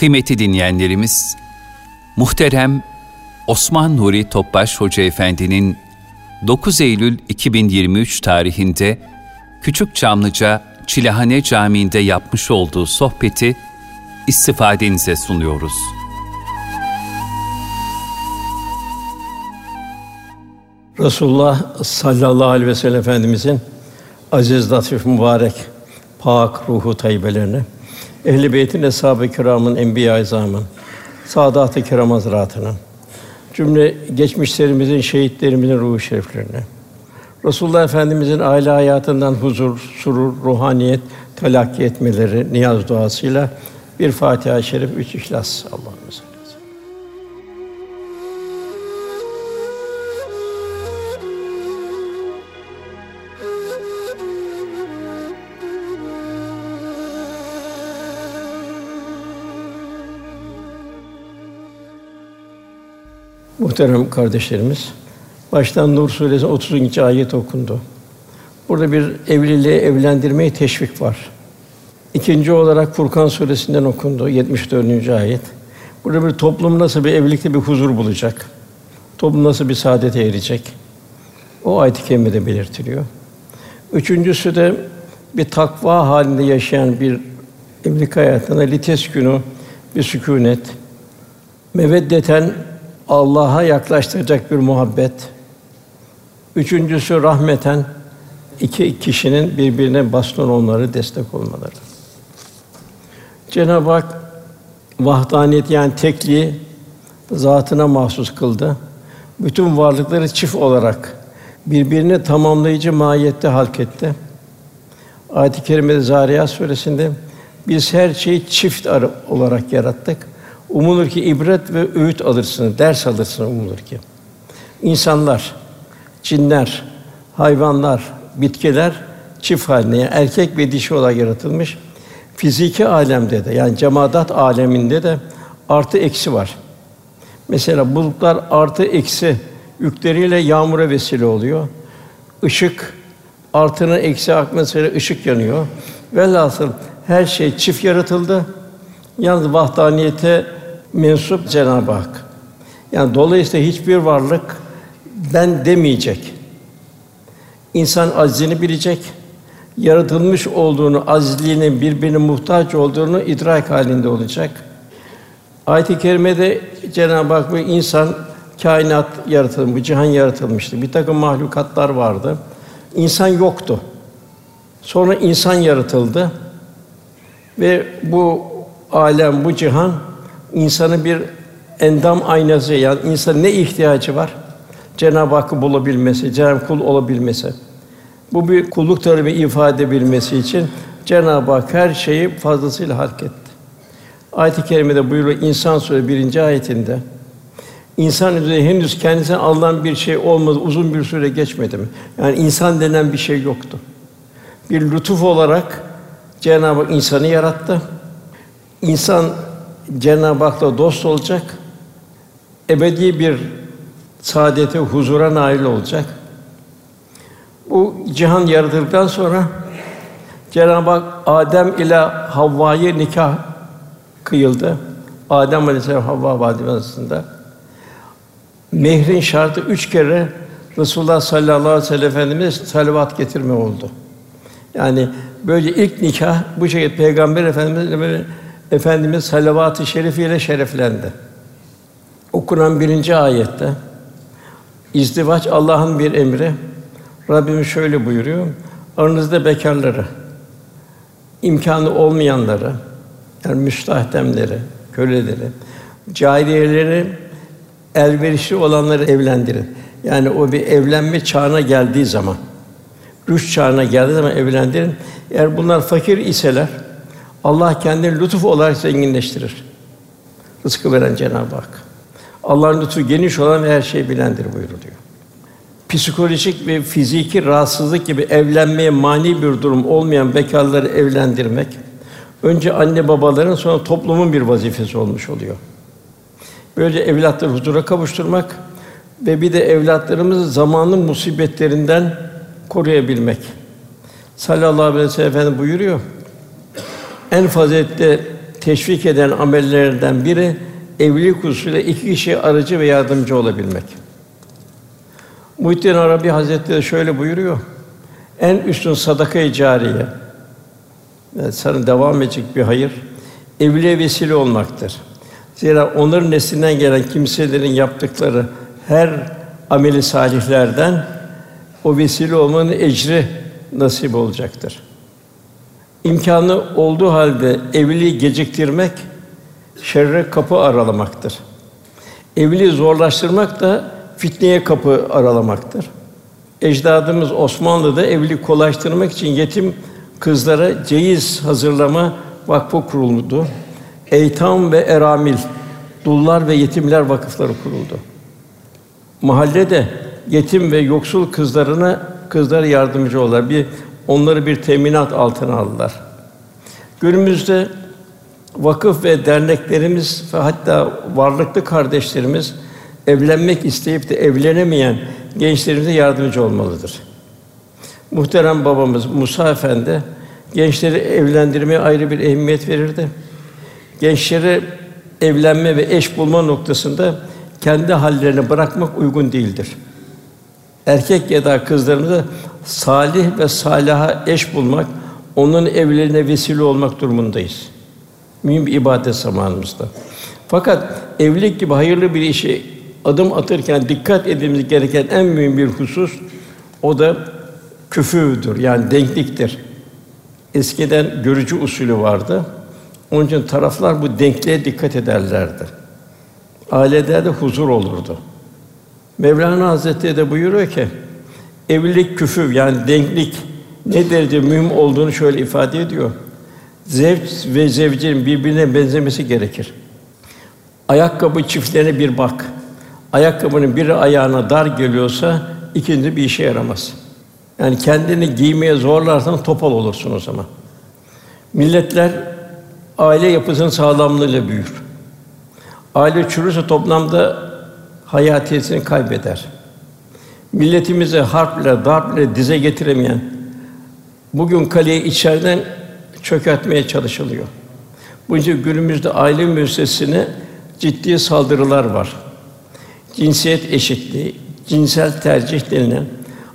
Kıymetli dinleyenlerimiz, muhterem Osman Nuri Topbaş Hoca Efendi'nin 9 Eylül 2023 tarihinde Küçük Çamlıca Çilehane Camii'nde yapmış olduğu sohbeti istifadenize sunuyoruz. Resulullah sallallahu aleyhi ve sellem Efendimizin aziz, latif, mübarek, pak ruhu tayyibelerine, Ehl-i Beyt'in eshab-ı kiramın, enbiya-i azamın, saadat-ı kiram hazretlerine, cümle geçmişlerimizin, şehitlerimizin ruhu şeriflerine, Resulullah Efendimizin aile hayatından huzur, surur, ruhaniyet telakki etmeleri niyaz duasıyla bir Fatiha-i Şerif, üç İhlas Allah'ımız. Muhterem kardeşlerimiz, baştan Nur Suresi 30. ayet okundu. Burada bir evliliğe evlendirmeyi teşvik var. İkinci olarak Furkan suresinden okundu 74. ayet. Burada bir toplum nasıl bir evlilikte bir huzur bulacak? Toplum nasıl bir saadete erecek? O ayet-i kerimede belirtiliyor. Üçüncüsü de bir takva halinde yaşayan bir evlilik hayatına lites günü bir sükûnet, meveddeten Allah'a yaklaştıracak bir muhabbet. Üçüncüsü rahmeten iki kişinin birbirine baston olmaları, destek olmaları. Cenab-ı Hak vahdaniyet yani tekliği zatına mahsus kıldı. Bütün varlıkları çift olarak birbirini tamamlayıcı mahiyette halk etti. Ayet-i kerimede Zariyat suresinde biz her şeyi çift olarak yarattık. Umulur ki ibret ve öğüt alırsınız, ders alırsınız umulur ki. İnsanlar, cinler, hayvanlar, bitkiler çift haline, yani erkek ve dişi olarak yaratılmış. Fiziki alemde de yani cemaat aleminde de artı eksi var. Mesela bulutlar artı eksi yükleriyle yağmura vesile oluyor. Işık artının eksi akmasıyla ışık yanıyor. Velhasıl her şey çift yaratıldı. Yalnız vahdaniyete mensup Cenab-ı Hak. Yani dolayısıyla hiçbir varlık ben demeyecek. İnsan aczini bilecek. Yaratılmış olduğunu, azliğinin birbirine muhtaç olduğunu idrak halinde olacak. Ayet-i kerimede Cenab-ı Hak bu insan kainat yaratılmış, bu cihan yaratılmıştı. Bir takım mahlukatlar vardı. İnsan yoktu. Sonra insan yaratıldı ve bu alem, bu cihan insanı bir endam aynası yani insan ne ihtiyacı var? Cenab-ı Hakk'ı bulabilmesi, Cenab-ı kul olabilmesi. Bu bir kulluk talebi ifade edebilmesi için Cenab-ı Hak her şeyi fazlasıyla hak etti. Ayet-i kerimede buyuruyor İnsan Suresi birinci ayetinde İnsan üzerinde henüz kendisine alınan bir şey olmadı, uzun bir süre geçmedi mi? Yani insan denen bir şey yoktu. Bir lütuf olarak Cenab-ı Hak insanı yarattı. İnsan Cenab-ı Hak'la dost olacak. Ebedi bir saadete, huzura nail olacak. Bu cihan yaratıldıktan sonra Cenab-ı Hak Adem ile Havva'yı nikah kıyıldı. Adem Aleyhisselam Havva validemiz arasında. Mehrin şartı üç kere Resulullah sallallahu aleyhi ve sellem Efendimiz salavat getirme oldu. Yani böyle ilk nikah bu şekilde Peygamber Efendimiz böyle Efendimiz salavat-ı şerifiyle şereflendi. Okunan birinci ayette izdivaç Allah'ın bir emri. Rabbimiz şöyle buyuruyor: Aranızda bekarları, imkanı olmayanları, yani müstahdemleri, köleleri, cariyeleri, elverişli olanları evlendirin. Yani o bir evlenme çağına geldiği zaman, rüş çağına geldiği zaman evlendirin. Eğer bunlar fakir iseler, Allah kendini lütuf olarak zenginleştirir. Rızkı veren Cenab-ı Hak. Allah'ın lütfu geniş olan her şeyi bilendir buyuruluyor. Psikolojik ve fiziki rahatsızlık gibi evlenmeye mani bir durum olmayan bekarları evlendirmek önce anne babaların sonra toplumun bir vazifesi olmuş oluyor. Böylece evlatları huzura kavuşturmak ve bir de evlatlarımızı zamanın musibetlerinden koruyabilmek. Sallallahu aleyhi ve sellem buyuruyor en faziletli teşvik eden amellerden biri evlilik hususuyla iki kişi aracı ve yardımcı olabilmek. Muhittin Arabi Hazretleri şöyle buyuruyor. En üstün sadaka-i cariye, yani sana devam edecek bir hayır, evliliğe vesile olmaktır. Zira onların neslinden gelen kimselerin yaptıkları her ameli salihlerden o vesile olmanın ecri nasip olacaktır. İmkanı olduğu halde evliliği geciktirmek şerre kapı aralamaktır. Evliliği zorlaştırmak da fitneye kapı aralamaktır. Ecdadımız Osmanlı'da evlilik kolaylaştırmak için yetim kızlara ceyiz hazırlama vakfı kuruldu. Eytam ve eramil, dullar ve yetimler vakıfları kuruldu. Mahallede yetim ve yoksul kızlarına kızlara yardımcı oldular. Bir onları bir teminat altına aldılar. Günümüzde vakıf ve derneklerimiz ve hatta varlıklı kardeşlerimiz evlenmek isteyip de evlenemeyen gençlerimize yardımcı olmalıdır. Muhterem babamız Musa Efendi gençleri evlendirmeye ayrı bir ehemmiyet verirdi. Gençleri evlenme ve eş bulma noktasında kendi hallerini bırakmak uygun değildir. Erkek ya da kızlarımıza salih ve salaha eş bulmak, onun evliliğine vesile olmak durumundayız. Mühim bir ibadet zamanımızda. Fakat evlilik gibi hayırlı bir işe adım atırken dikkat edilmemiz gereken en mühim bir husus o da küfüdür yani denkliktir. Eskiden görücü usulü vardı. Onun için taraflar bu denkliğe dikkat ederlerdi. Ailelerde huzur olurdu. Mevlana Hazretleri de buyuruyor ki evlilik küfü yani denklik ne derece mühim olduğunu şöyle ifade ediyor. Zevç ve zevcin birbirine benzemesi gerekir. Ayakkabı çiftlerine bir bak. Ayakkabının biri ayağına dar geliyorsa ikinci bir işe yaramaz. Yani kendini giymeye zorlarsan topal olursun o zaman. Milletler aile yapısının sağlamlığıyla büyür. Aile çürürse toplamda hayatiyetini kaybeder. Milletimizi harple, darple dize getiremeyen bugün kaleyi içeriden çökertmeye çalışılıyor. Bu için günümüzde aile müessesesine ciddi saldırılar var. Cinsiyet eşitliği, cinsel tercih denilen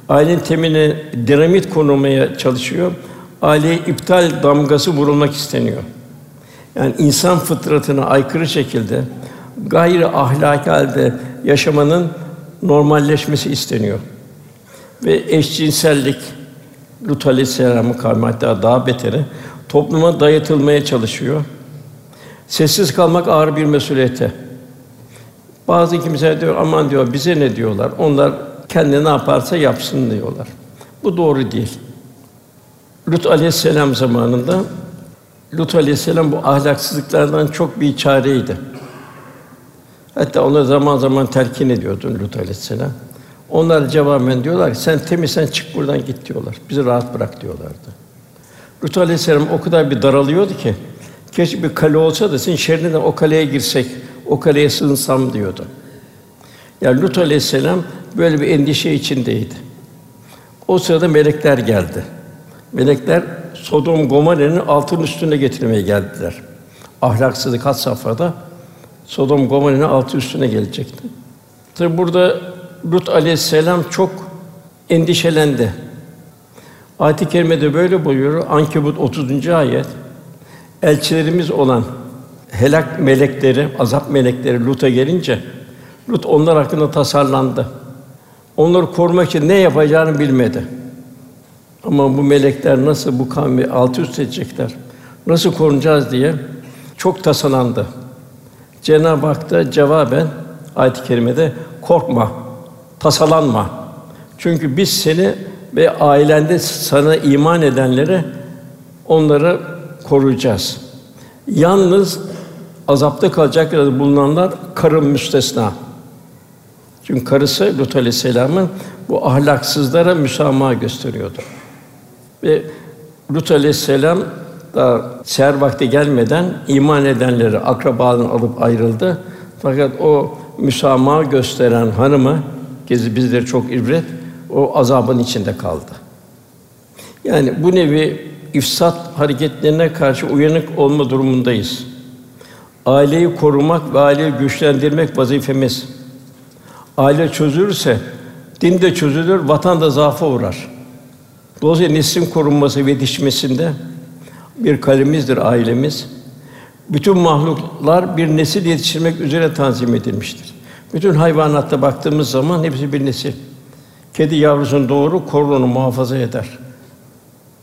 ailenin temeline dinamit konulmaya çalışıyor. Aileye iptal damgası vurulmak isteniyor. Yani insan fıtratına aykırı şekilde gayri ahlaki halde yaşamanın normalleşmesi isteniyor. Ve eşcinsellik Lut Aleyhisselam'ın kavmi daha beteri topluma dayatılmaya çalışıyor. Sessiz kalmak ağır bir mesuliyete. Bazı kimseler diyor aman diyor bize ne diyorlar? Onlar kendi ne yaparsa yapsın diyorlar. Bu doğru değil. Lut Aleyhisselam zamanında Lut Aleyhisselam bu ahlaksızlıklardan çok bir çareydi. Hatta ona zaman zaman telkin ediyordu Lut Aleyhisselam. Onlar cevaben diyorlar ki sen temizsen çık buradan git diyorlar. Bizi rahat bırak diyorlardı. Lut Aleyhisselam o kadar bir daralıyordu ki keşke bir kale olsa da senin şerrinden o kaleye girsek, o kaleye sığınsam diyordu. Yani Lut Aleyhisselam böyle bir endişe içindeydi. O sırada melekler geldi. Melekler Sodom Gomorra'nın altın üstüne getirmeye geldiler. Ahlaksızlık had safhada Sodom Gomorra'nın altı üstüne gelecekti. Tabi burada Lut aleyhisselam çok endişelendi. Ayet-i kerimede böyle buyuruyor. Ankebut 30. ayet. Elçilerimiz olan helak melekleri, azap melekleri Lut'a gelince Lut onlar hakkında tasarlandı. Onları korumak için ne yapacağını bilmedi. Ama bu melekler nasıl bu kavmi alt üst edecekler? Nasıl korunacağız diye çok tasalandı. Cenab-ı Hak da cevaben ayet-i kerimede korkma, tasalanma. Çünkü biz seni ve ailende sana iman edenleri onları koruyacağız. Yalnız azapta kalacaklar bulunanlar karın müstesna. Çünkü karısı Lut Aleyhisselam'ın bu ahlaksızlara müsamaha gösteriyordu. Ve Lut Aleyhisselam daha seher vakti gelmeden iman edenleri akrabalarını alıp ayrıldı. Fakat o müsamaha gösteren hanımı gezi bizleri çok ibret o azabın içinde kaldı. Yani bu nevi ifsat hareketlerine karşı uyanık olma durumundayız. Aileyi korumak ve aileyi güçlendirmek vazifemiz. Aile çözülürse din de çözülür, vatan da zaafa uğrar. Dolayısıyla neslin korunması ve yetişmesinde bir kalemizdir ailemiz. Bütün mahluklar bir nesil yetiştirmek üzere tanzim edilmiştir. Bütün hayvanatta baktığımız zaman hepsi bir nesil. Kedi yavrusunu doğurur, korur muhafaza eder.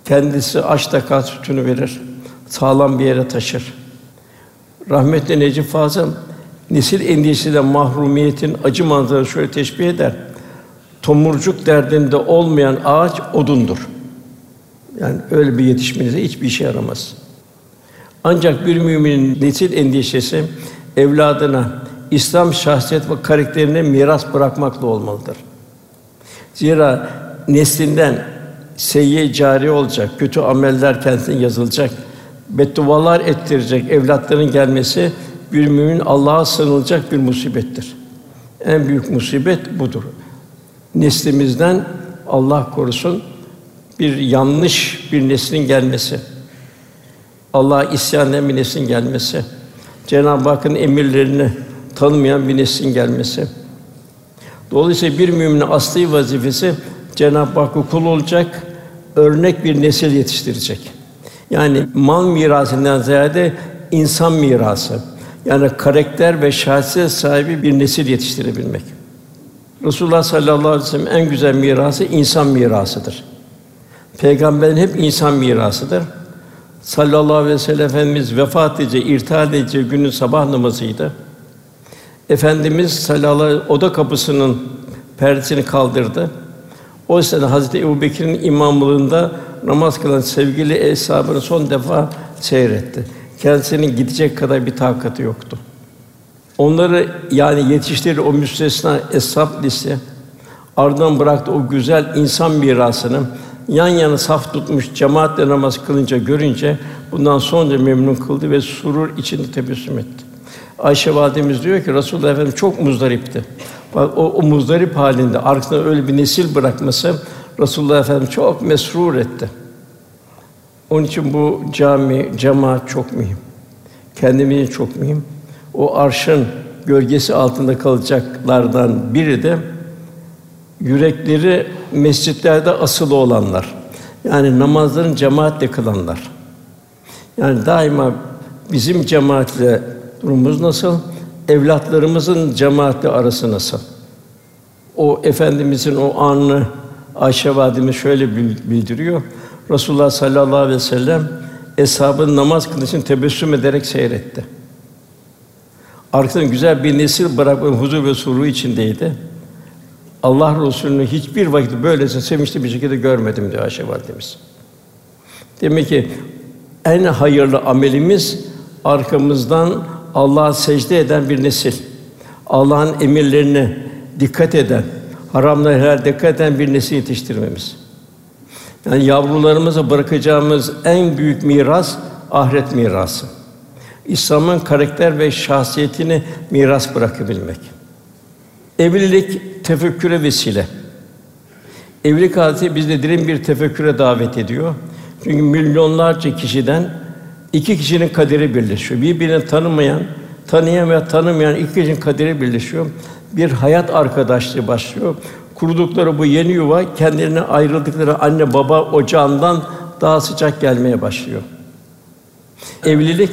Kendisi aç da kal sütünü verir. Sağlam bir yere taşır. Rahmetli Necip Fazıl nesil endişesinden mahrumiyetin acı manzarası şöyle teşbih eder. Tomurcuk derdinde olmayan ağaç odundur. Yani öyle bir yetişmenize hiçbir işe yaramaz. Ancak bir müminin nesil endişesi evladına İslam şahsiyet ve karakterine miras bırakmakla olmalıdır. Zira neslinden seyye cari olacak, kötü ameller kendisine yazılacak, beddualar ettirecek evlatların gelmesi bir mümin Allah'a sığınılacak bir musibettir. En büyük musibet budur. Neslimizden Allah korusun bir yanlış bir neslin gelmesi. Allah'a isyan eden bir neslin gelmesi. Cenab-ı Hakk'ın emirlerini tanımayan bir neslin gelmesi. Dolayısıyla bir müminin asli vazifesi Cenab-ı Hakk'a kul olacak, örnek bir nesil yetiştirecek. Yani mal mirasından ziyade insan mirası. Yani karakter ve şahsiyet sahibi bir nesil yetiştirebilmek. Resulullah sallallahu aleyhi ve sellem en güzel mirası insan mirasıdır. Peygamberin hep insan mirasıdır. Sallallahu aleyhi ve sellem Efendimiz vefat edeceği, irtihal edeceği günün sabah namazıydı. Efendimiz sallallahu aleyhi oda kapısının perdesini kaldırdı. O sırada Hazreti Ebubekir'in imamlığında namaz kılan sevgili eshabını son defa seyretti. Kendisinin gidecek kadar bir takatı yoktu. Onları yani yetiştirdi o müstesna eshab lise ardından bıraktı o güzel insan mirasını yan yana saf tutmuş cemaatle namaz kılınca görünce bundan sonra memnun kıldı ve surur içinde tebessüm etti. Ayşe validemiz diyor ki Resulullah Efendimiz çok muzdaripti. O, o muzdarip halinde arkasında öyle bir nesil bırakması Resulullah Efendimiz çok mesrur etti. Onun için bu cami, cemaat çok mühim. Kendimiz çok mühim. O arşın gölgesi altında kalacaklardan biri de yürekleri mescitlerde asılı olanlar. Yani namazların cemaatle kılanlar. Yani daima bizim cemaatle durumumuz nasıl? Evlatlarımızın cemaatle arası nasıl? O efendimizin o anını Ayşe validemiz şöyle bildiriyor. Resulullah sallallahu aleyhi ve sellem eshabın namaz kılışın tebessüm ederek seyretti. Arkasından güzel bir nesil bırakmanın huzur ve sururu içindeydi. Allah Resulü'nü hiçbir vakit böylese sevinçli bir şekilde görmedim diyor Ayşe validemiz. Demek ki en hayırlı amelimiz arkamızdan Allah'a secde eden bir nesil. Allah'ın emirlerine dikkat eden, haramlara helal dikkat eden bir nesil yetiştirmemiz. Yani yavrularımıza bırakacağımız en büyük miras ahiret mirası. İslam'ın karakter ve şahsiyetini miras bırakabilmek. Evlilik tefekküre vesile. Evlilik hadisi bizde derin bir tefekküre davet ediyor. Çünkü milyonlarca kişiden iki kişinin kaderi birleşiyor. Birbirini tanımayan, tanıyan ve tanımayan iki kişinin kaderi birleşiyor. Bir hayat arkadaşlığı başlıyor. Kurdukları bu yeni yuva kendilerine ayrıldıkları anne baba ocağından daha sıcak gelmeye başlıyor. Evlilik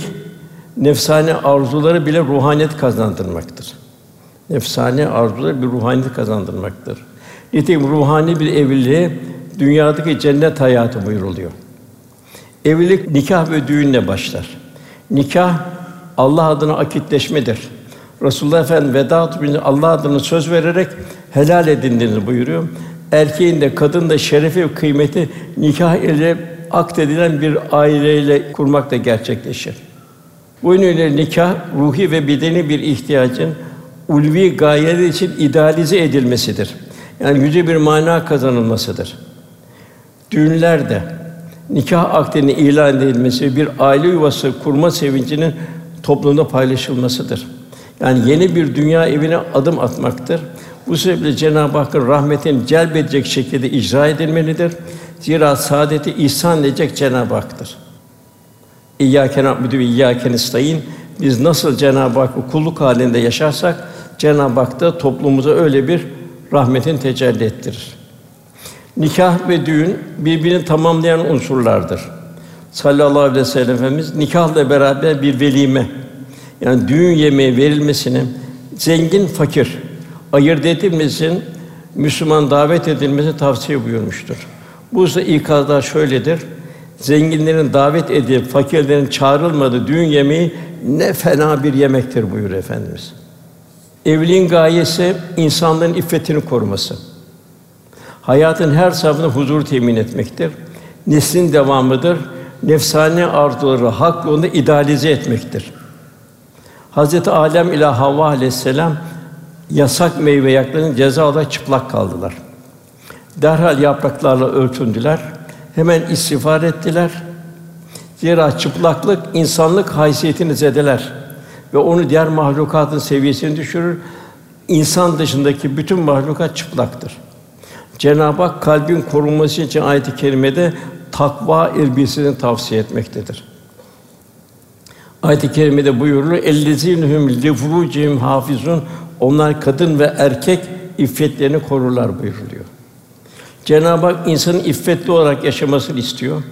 nefsane arzuları bile ruhaniyet kazandırmaktır. Nefsane arzuları bir ruhaniyet kazandırmaktır. Nitekim ruhani bir evliliğe dünyadaki cennet hayatı buyuruluyor. Evlilik nikah ve düğünle başlar. Nikah Allah adına akitleşmedir. Resulullah Efendimiz veda bin Allah adına söz vererek helal edindiniz buyuruyor. Erkeğin de kadın da şerefi ve kıymeti nikah ile akdedilen bir aileyle kurmakla gerçekleşir. Bu yönüyle nikah ruhi ve bedeni bir ihtiyacın ulvi gayeler için idealize edilmesidir. Yani yüce bir mana kazanılmasıdır. Düğünler de nikah akdinin ilan edilmesi bir aile yuvası kurma sevincinin toplumda paylaşılmasıdır. Yani yeni bir dünya evine adım atmaktır. Bu sebeple Cenab-ı Hakk'ın rahmetini celbedecek şekilde icra edilmelidir. Zira saadeti ihsan edecek Cenab-ı Hak'tır. İyyâke na'budu ve iyyâke nestaîn. Biz nasıl Cenab-ı Hakk'ı kulluk halinde yaşarsak Cenab-ı Hak da toplumumuza öyle bir rahmetin tecelli ettirir. Nikah ve düğün birbirini tamamlayan unsurlardır. Sallallahu aleyhi ve sellem Efendimiz nikahla beraber bir velime yani düğün yemeği verilmesini zengin fakir ayırt edilmesin Müslüman davet edilmesi tavsiye buyurmuştur. Bu ise ikazlar şöyledir. Zenginlerin davet edilip fakirlerin çağrılmadığı düğün yemeği ne fena bir yemektir buyur efendimiz. Evliliğin gayesi insanların iffetini koruması. Hayatın her safhasında huzur temin etmektir. Neslin devamıdır. Nefsani arzuları hak yolunda idealize etmektir. Hazreti Adem ile Havva aleyhisselam yasak meyve yaklarının ceza olarak çıplak kaldılar. Derhal yapraklarla örtündüler. Hemen istiğfar ettiler. Zira çıplaklık insanlık haysiyetini zedeler ve onu diğer mahlukatın seviyesine düşürür. İnsan dışındaki bütün mahlukat çıplaktır. Cenab-ı Hak kalbin korunması için ayet-i kerimede takva elbisesini tavsiye etmektedir. Ayet-i kerimede buyuruluyor: "Ellezinhum li hafizun." Onlar kadın ve erkek iffetlerini korurlar buyuruluyor. Cenab-ı Hak insanın iffetli olarak yaşamasını istiyor.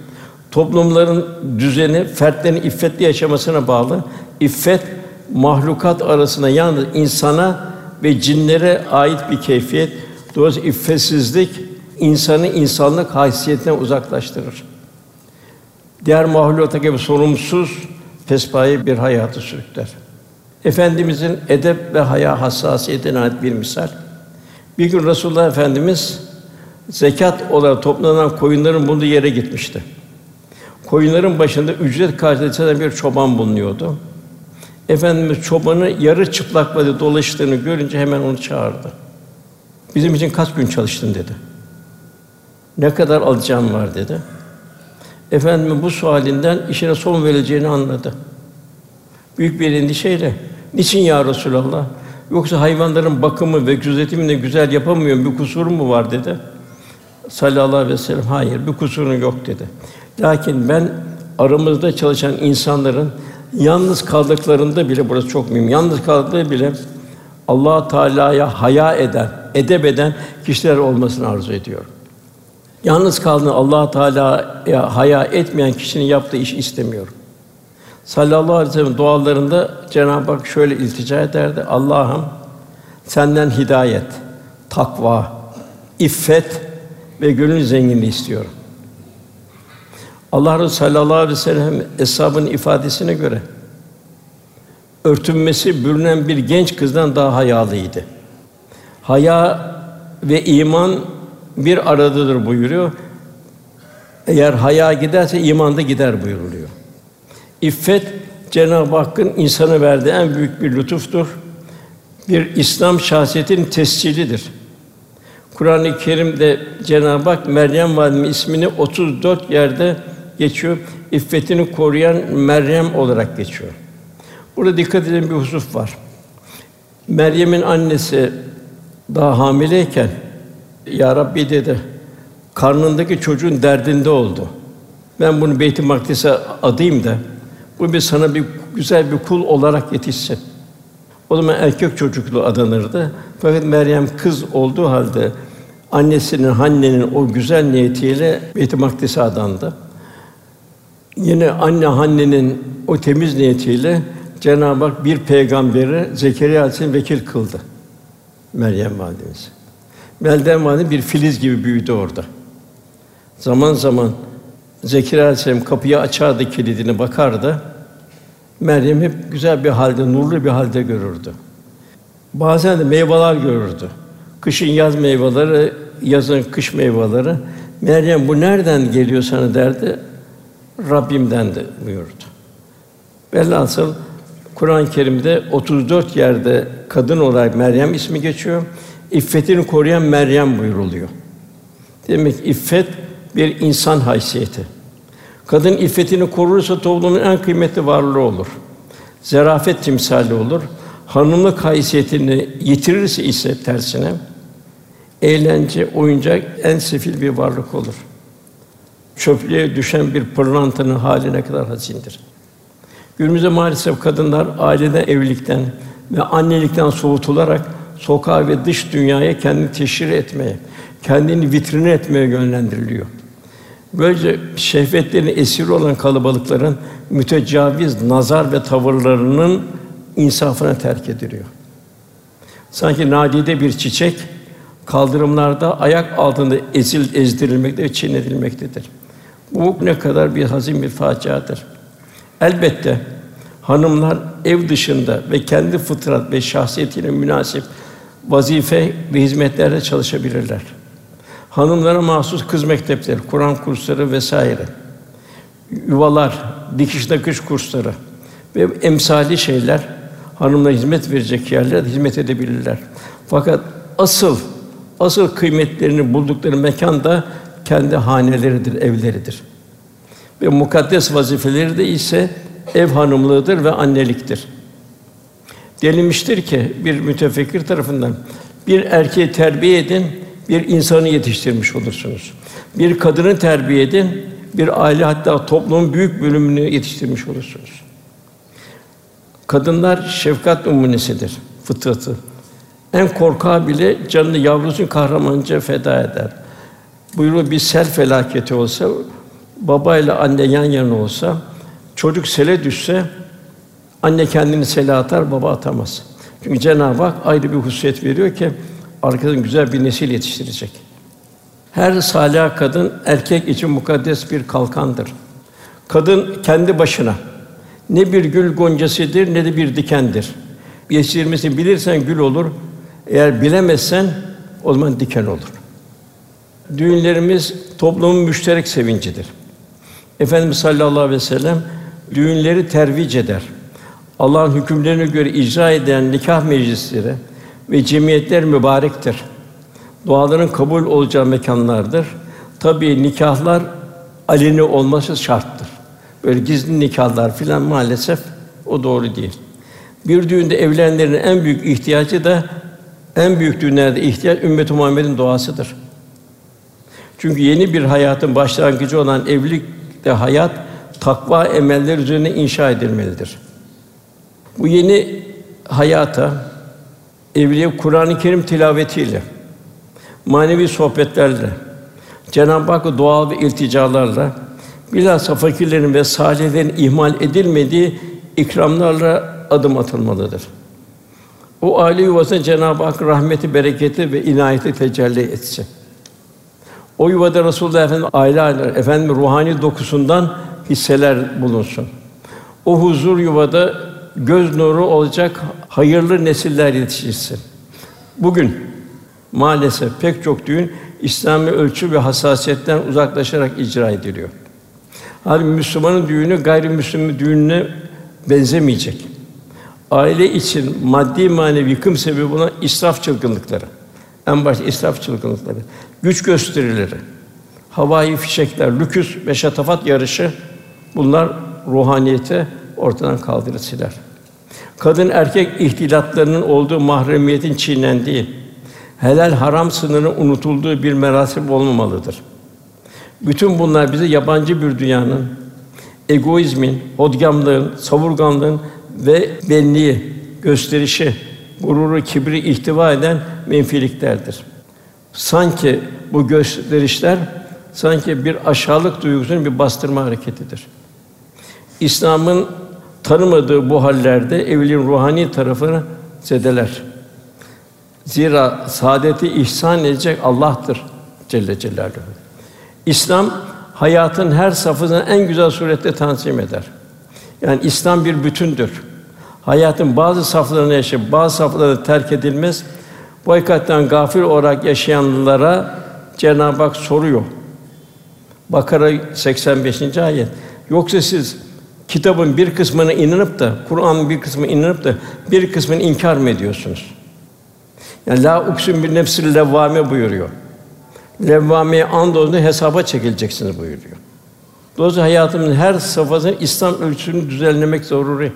Toplumların düzeni fertlerin iffetli yaşamasına bağlı. İffet mahlukat arasında yalnız insana ve cinlere ait bir keyfiyet. Dolayısıyla iffetsizlik insanı insanlık haysiyetine uzaklaştırır. Diğer mahlukata gibi sorumsuz, pespaye bir hayatı sürükler. Efendimizin edep ve haya hassasiyetine ait bir misal. Bir gün Resulullah Efendimiz zekat olarak toplanan koyunların bulunduğu yere gitmişti. Koyunların başında ücret karşılığında bir çoban bulunuyordu. Efendimiz çobanı yarı çıplak vade dolaştığını görünce hemen onu çağırdı. Bizim için kaç gün çalıştın dedi. Ne kadar alacağım var dedi. Efendimiz bu sualinden işine son verileceğini anladı. Büyük bir endişeyle. Niçin ya Resulallah? Yoksa hayvanların bakımı ve gözetimini güzel yapamıyorum, bir kusurum mu var dedi. Sallallahu aleyhi ve sellem hayır bir kusurun yok dedi. Lakin ben aramızda çalışan insanların yalnız kaldıklarında bile burası çok mühim. Yalnız kaldıkları bile Allah Teala'ya haya eden, edep eden kişiler olmasını arzu ediyor. Yalnız kaldığında Allah Teala'ya haya etmeyen kişinin yaptığı iş istemiyorum. Sallallahu aleyhi ve sellem dualarında Cenab-ı Hak şöyle iltica ederdi. Allah'ım senden hidayet, takva, iffet ve gönül zenginliği istiyorum. Allah Resulü sallallahu aleyhi ve sellem eshabın ifadesine göre örtünmesi bürünen bir genç kızdan daha hayalıydı. Haya ve iman bir aradadır buyuruyor. Eğer haya giderse iman da gider buyuruluyor. İffet Cenab-ı Hakk'ın insana verdiği en büyük bir lütuftur. Bir İslam şahsiyetin tescilidir. Kur'an-ı Kerim'de Cenab-ı Hak Meryem Validemiz ismini 34 yerde geçiyor. İffetini koruyan Meryem olarak geçiyor. Burada dikkat edin bir husus var. Meryem'in annesi daha hamileyken ya Rabbi dedi karnındaki çocuğun derdinde oldu. Ben bunu Beyt-i Makdis'e adayım da bu bir sana bir güzel bir kul olarak yetişsin. O zaman erkek çocuklu adanırdı. Fakat Meryem kız olduğu halde annesinin Hanne'nin o güzel niyetiyle Beyt-i Makdis'e adandı. Yine anne Hanne'nin o temiz niyetiyle Cenab-ı Hak bir peygamberi Zekeriya Aleyhisselam vekil kıldı. Meryem validemiz. Meryem validemiz bir filiz gibi büyüdü orada. Zaman zaman Zekeriya Aleyhisselam kapıyı açardı kilidini bakardı. Meryem hep güzel bir halde, nurlu bir halde görürdü. Bazen de meyveler görürdü. Kışın yaz meyveleri, yazın kış meyveleri. Meryem bu nereden geliyor sana derdi. Rabbimden de buyurdu. Velhasıl Kur'an-ı Kerim'de 34 yerde kadın olarak Meryem ismi geçiyor. İffetini koruyan Meryem buyuruluyor. Demek iffet bir insan haysiyeti. Kadın iffetini korursa toplumun en kıymetli varlığı olur. Zerafet timsali olur. Hanımlık haysiyetini yitirirse ise tersine eğlence, oyuncak en sefil bir varlık olur. Çöplüğe düşen bir pırlantanın hali ne kadar hazindir. Günümüzde maalesef kadınlar aileden, evlilikten ve annelikten soğutularak sokağa ve dış dünyaya kendini teşhir etmeye, kendini vitrine etmeye yönlendiriliyor. Böylece şehvetlerin esiri olan kalabalıkların mütecaviz nazar ve tavırlarının insafına terk ediliyor. Sanki nadide bir çiçek kaldırımlarda ayak altında ezil ezdirilmekte ve çiğnetilmektedir. Bu ne kadar bir hazin bir faciadır. Elbette hanımlar ev dışında ve kendi fıtrat ve şahsiyetine münasip vazife ve hizmetlerde çalışabilirler. Hanımlara mahsus kız mektepleri, Kur'an kursları vesaire, yuvalar, dikiş nakış kursları ve emsali şeyler hanımlara hizmet verecek yerler hizmet edebilirler. Fakat asıl asıl kıymetlerini buldukları mekan da kendi haneleridir, evleridir. Ve mukaddes vazifeleri de ise ev hanımlığıdır ve anneliktir. Denilmiştir ki bir mütefekkir tarafından bir erkeği terbiye edin, bir insanı yetiştirmiş olursunuz. Bir kadını terbiye edin, bir aile hatta toplumun büyük bölümünü yetiştirmiş olursunuz. Kadınlar şefkat numunesidir, fıtratı. En korkağı bile canını yavrusun kahramanca feda eder. Buyuruyor bir sel felaketi olsa, baba ile anne yan yana olsa, çocuk sele düşse, anne kendini sele atar, baba atamaz. Çünkü Cenab-ı Hak ayrı bir hususiyet veriyor ki arkadan güzel bir nesil yetiştirecek. Her salih kadın erkek için mukaddes bir kalkandır. Kadın kendi başına ne bir gül goncasıdır ne de bir dikendir. Yetiştirmesini bilirsen gül olur. Eğer bilemezsen o zaman diken olur. Düğünlerimiz toplumun müşterek sevincidir. Efendimiz sallallahu aleyhi ve sellem düğünleri tervic eder. Allah'ın hükümlerine göre icra edilen nikah meclisleri ve cemiyetler mübarektir. Duaların kabul olacağı mekanlardır. Tabii nikahlar aleni olması şarttır. Böyle gizli nikahlar filan maalesef o doğru değil. Bir düğünde evlenenlerin en büyük ihtiyacı da en büyük düğünlerde ihtiyaç ümmet Muhammed'in duasıdır. Çünkü yeni bir hayatın başlangıcı olan evlilikte hayat takva emeller üzerine inşa edilmelidir. Bu yeni hayata evliya Kur'an-ı Kerim tilavetiyle, manevi sohbetlerle, Cenab-ı Hakk'a dua ve ilticalarla, bilhassa fakirlerin ve salihlerin ihmal edilmediği ikramlarla adım atılmalıdır. O aile yuvasına Cenab-ı Hak rahmeti, bereketi ve inayeti tecelli etsin. O yuvada Resulullah Efendimiz aile aile efendim ruhani dokusundan hisseler bulunsun. O huzur yuvada göz nuru olacak hayırlı nesiller yetişsin. Bugün maalesef pek çok düğün İslami ölçü ve hassasiyetten uzaklaşarak icra ediliyor. Halbuki Müslümanın düğünü gayrimüslimin düğününe benzemeyecek. Aile için maddi manevi yıkım sebebi olan israf çılgınlıkları. En başta israf çılgınlıkları, güç gösterileri, havai fişekler, lüküs ve şatafat yarışı bunlar ruhaniyete ortadan kaldırır. Kadın erkek ihtilatlarının olduğu mahremiyetin çiğnendiği, helal haram sınırı unutulduğu bir merasim olmamalıdır. Bütün bunlar bize yabancı bir dünyanın egoizmin, hodgamlığın, savurganlığın ve benliği, gösterişi, gururu, kibri ihtiva eden menfiliklerdir. Sanki bu gösterişler sanki bir aşağılık duygusunun bir bastırma hareketidir. İslam'ın tanımadığı bu hallerde evliliğin ruhani tarafını zedeler. Zira saadeti ihsan edecek Allah'tır Celle Celaluhu. İslam hayatın her safhasını en güzel surette tanzim eder. Yani İslam bir bütündür. Hayatın bazı saflarını yaşayıp bazı safları terk edilmez. Bu hakikaten gafil olarak yaşayanlara Cenab-ı Hak soruyor. Bakara 85. ayet. Yoksa siz kitabın bir kısmına inanıp da Kur'an'ın bir kısmına inanıp da bir kısmını inkar mı ediyorsunuz? Yani la uksun bir nefsil levvame buyuruyor. Levvameye andolsun hesaba çekileceksiniz buyuruyor. Dolayısıyla hayatımızın her safhasını İslam ölçüsünü düzenlemek zaruri.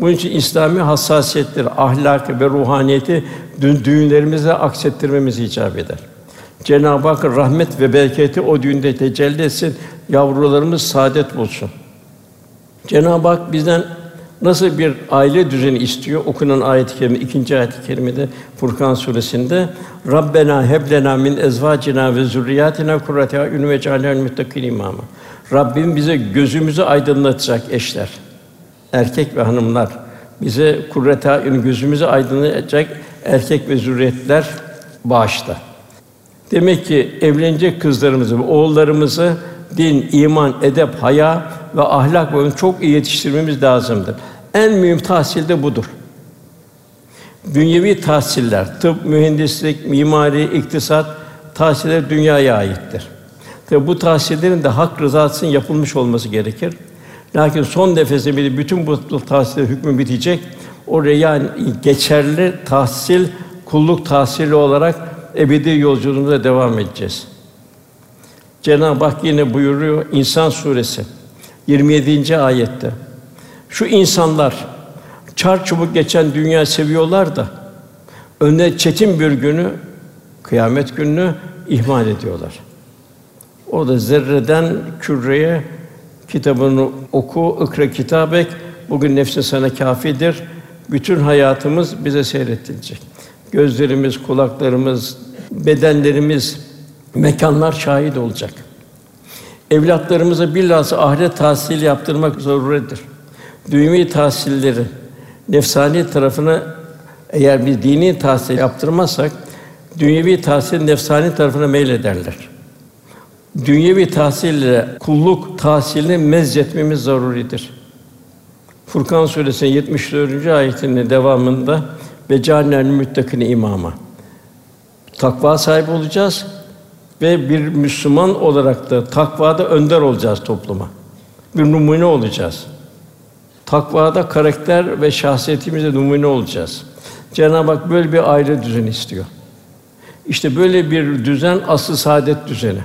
Bunun için İslami hassasiyetleri, ahlakı ve ruhaniyeti dün düğünlerimizde aksettirmemiz icap eder. Cenab-ı Hak rahmet ve bereketi o düğünde tecelli etsin, yavrularımız saadet bulsun. Cenab-ı Hak bizden nasıl bir aile düzeni istiyor? Okunan ayet-i kerime ikinci ayet-i kerimede Furkan suresinde Rabbena heb lena min ezvacina ve zurriyatina kurrate a'yun ve cealna muttakin imama. Rabbim bize gözümüzü aydınlatacak eşler, erkek ve hanımlar, bize kurrete a'yun gözümüzü aydınlatacak erkek ve zürriyetler bağışla. Demek ki evlenecek kızlarımızı ve oğullarımızı din, iman, edep, haya ve ahlak boyunca çok iyi yetiştirmemiz lazımdır. En mühim tahsil de budur. Dünyevi tahsiller, tıp, mühendislik, mimari, iktisat tahsiller dünyaya aittir. Tabi bu tahsillerin de hak rızası için yapılmış olması gerekir. Lakin son nefesimizde bütün bu tahsiller hükmü bitecek. Oraya geçerli tahsil, kulluk tahsili olarak ebedi yolculuğumuza devam edeceğiz. Cenab-ı Hak yine buyuruyor İnsan suresi 27. ayette. Şu insanlar çar çubuk geçen dünya seviyorlar da önüne çetin bir günü kıyamet gününü ihmal ediyorlar. O da zerreden küreye kitabını oku, ikra kitabek. Bugün nefsin sana kafidir. Bütün hayatımız bize seyrettirecek. Gözlerimiz, kulaklarımız, bedenlerimiz, mekanlar şahit olacak. Evlatlarımıza bilhassa ahiret tahsili yaptırmak zorundadır. Dünyevi tahsilleri nefsani tarafına eğer bir dini tahsil yaptırmazsak dünyevi tahsil nefsani tarafına meylederler. Dünyevi tahsille kulluk tahsilini mezzetmemiz zaruridir. Furkan Suresi'nin 74. ayetinin devamında ve cennel müttakine imama. Takva sahibi olacağız ve bir Müslüman olarak da takvada önder olacağız topluma. Bir numune olacağız. Takvada karakter ve şahsiyetimizde numune olacağız. Cenab-ı Hak böyle bir aile düzeni istiyor. İşte böyle bir düzen asıl saadet düzeni.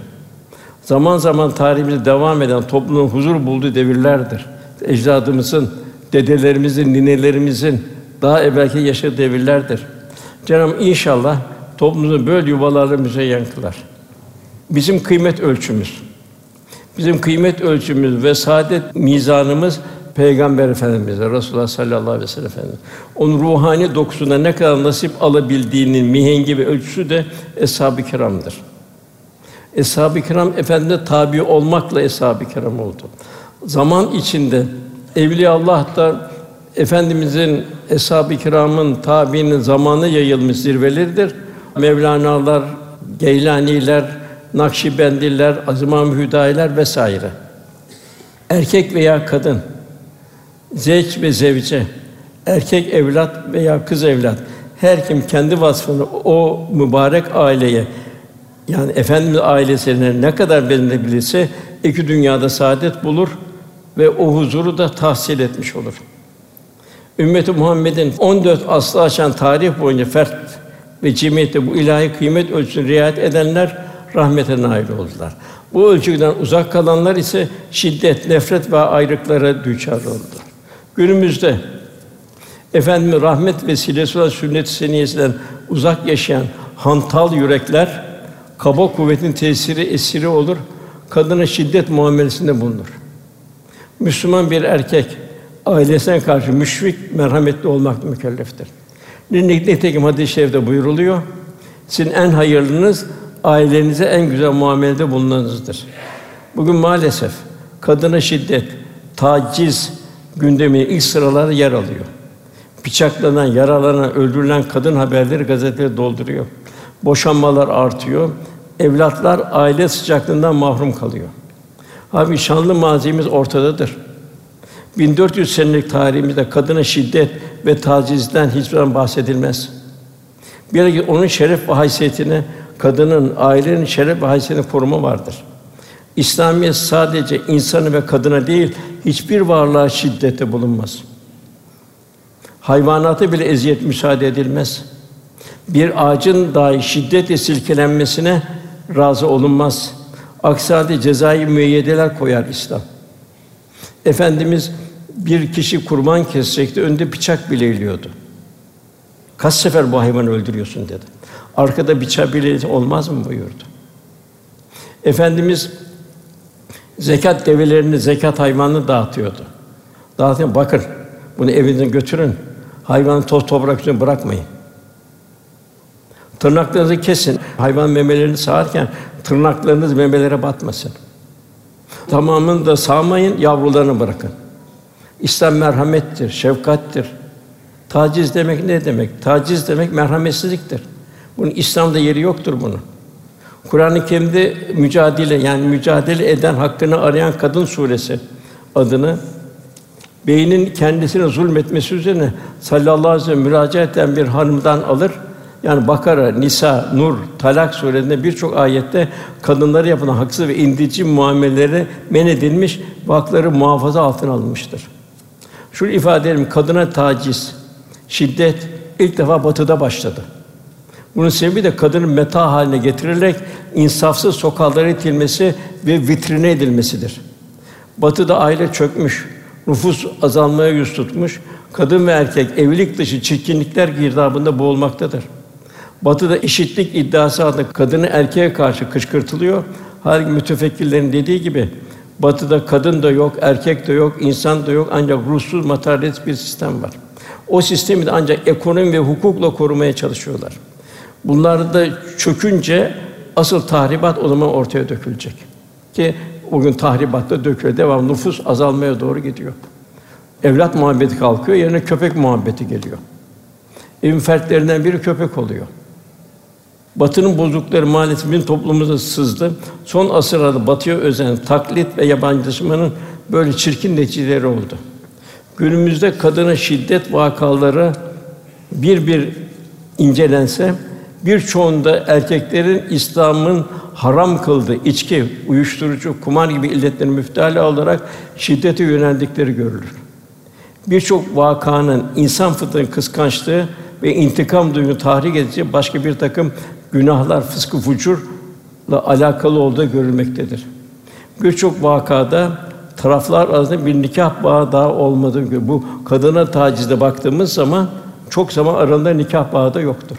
Zaman zaman tarihimizde devam eden toplumun huzur bulduğu devirlerdir. Ecdadımızın, dedelerimizin, ninelerimizin daha evvelki yaşadığı devirlerdir. Cenab-ı inşallah toplumumuzun böyle yuvalarla müzeyyen kılar. Bizim kıymet ölçümüz, bizim kıymet ölçümüz ve saadet mizanımız Peygamber Efendimiz'e, Resulullah sallallahu aleyhi ve sellem Efendimiz. Onun ruhani dokusunda ne kadar nasip alabildiğinin mihengi ve ölçüsü de eshab-ı kiramdır. Eshab-ı kiram efendine tabi olmakla eshab-ı kiram oldu. Zaman içinde evliya Allah da efendimizin eshab-ı kiramın tabiinin zamanı yayılmış zirveleridir. Mevlana'lar, Geylaniler, Nakşibendiler, Azimam Hüdayiler vesaire. Erkek veya kadın, zevç ve zevce, erkek evlat veya kız evlat, her kim kendi vasfını o mübarek aileye yani Efendimiz ailesine ne kadar verilebilirse iki dünyada saadet bulur ve o huzuru da tahsil etmiş olur. Ümmeti Muhammed'in 14 aslı aşan tarih boyunca fert ve cemiyette bu ilahi kıymet ölçüsüne riayet edenler rahmete nail oldular. Bu ölçüden uzak kalanlar ise şiddet, nefret ve ayrıklara düçar oldu. Günümüzde efendim rahmet vesilesi olan sünnet-i seniyesinden uzak yaşayan hantal yürekler kaba kuvvetin tesiri esiri olur, kadına şiddet muamelesinde bulunur. Müslüman bir erkek ailesine karşı müşfik, merhametli olmak mükelleftir. Nitekim hadis-i şerifte buyuruluyor. Sizin en hayırlınız ailenize en güzel muamelede bulunanızdır. Bugün maalesef kadına şiddet, taciz gündemi ilk sıralarda yer alıyor. Bıçaklanan, yaralanan, öldürülen kadın haberleri gazeteleri dolduruyor. Boşanmalar artıyor. Evlatlar aile sıcaklığından mahrum kalıyor. Abi şanlı mazimiz ortadadır. 1400 senelik tarihimizde kadına şiddet ve tacizden hiçbir zaman bahsedilmez. Bir onun şeref ve haysiyetini, kadının, ailenin şeref ve haysiyetini koruma vardır. İslamiyet sadece insanı ve kadına değil, hiçbir varlığa şiddete bulunmaz. Hayvanata bile eziyet müsaade edilmez. Bir ağacın dahi şiddetle silkelenmesine razı olunmaz. Aksi halde cezai müeyyedeler koyar İslam. Efendimiz bir kişi kurban kesecekti, önde bıçak bileğiliyordu. Kaç sefer bu hayvanı öldürüyorsun dedi. Arkada bıçak bile olmaz mı buyurdu. Efendimiz zekat develerini, zekat hayvanını dağıtıyordu. Dağıtın bakın. Bunu evinize götürün. Hayvanı toz toprak üstüne bırakmayın. Tırnaklarınızı kesin. Hayvan memelerini sağarken tırnaklarınız memelere batmasın. Tamamını da sağmayın, yavrularını bırakın. İslam merhamettir, şefkattir. Taciz demek ne demek? Taciz demek merhametsizliktir. Bunun İslam'da yeri yoktur bunun. Kur'an-ı Kerim'de mücadele yani mücadele eden hakkını arayan kadın suresi adını beynin kendisine zulmetmesi üzerine sallallahu aleyhi ve sellem müracaat eden bir hanımdan alır. Yani Bakara, Nisa, Nur, Talak surelerinde birçok ayette kadınlara yapılan haksız ve indici muameleleri men edilmiş, vakları muhafaza altına alınmıştır. Şunu ifade edelim, kadına taciz, şiddet ilk defa batıda başladı. Bunun sebebi de kadının meta haline getirilerek insafsız sokaklara itilmesi ve vitrine edilmesidir. Batıda aile çökmüş, nüfus azalmaya yüz tutmuş, kadın ve erkek evlilik dışı çirkinlikler girdabında boğulmaktadır. Batı'da eşitlik iddiası altında kadını erkeğe karşı kışkırtılıyor. Halbuki mütefekkirlerin dediği gibi Batı'da kadın da yok, erkek de yok, insan da yok ancak ruhsuz materyalist bir sistem var. O sistemi de ancak ekonomi ve hukukla korumaya çalışıyorlar. Bunlar da çökünce asıl tahribat o zaman ortaya dökülecek. Ki bugün tahribatta döküyor. Devam nüfus azalmaya doğru gidiyor. Evlat muhabbeti kalkıyor, yerine köpek muhabbeti geliyor. Evin fertlerinden biri köpek oluyor. Batının bozdukları maalesef bizim toplumumuza sızdı. Son asırlarda batıya özen, taklit ve yabancılaşmanın böyle çirkin neticeleri oldu. Günümüzde kadına şiddet vakaları bir bir incelense birçoğunda erkeklerin İslam'ın haram kıldığı içki, uyuşturucu, kumar gibi illetlerin müftali olarak şiddete yöneldikleri görülür. Birçok vakanın insan fıtratının kıskançlığı ve intikam duygu tahrik edici başka bir takım günahlar, fıskı fucurla alakalı olduğu görülmektedir. Birçok vakada taraflar arasında bir nikah bağı daha olmadığı bu kadına tacizde baktığımız zaman çok zaman aralarında nikah bağı da yoktur.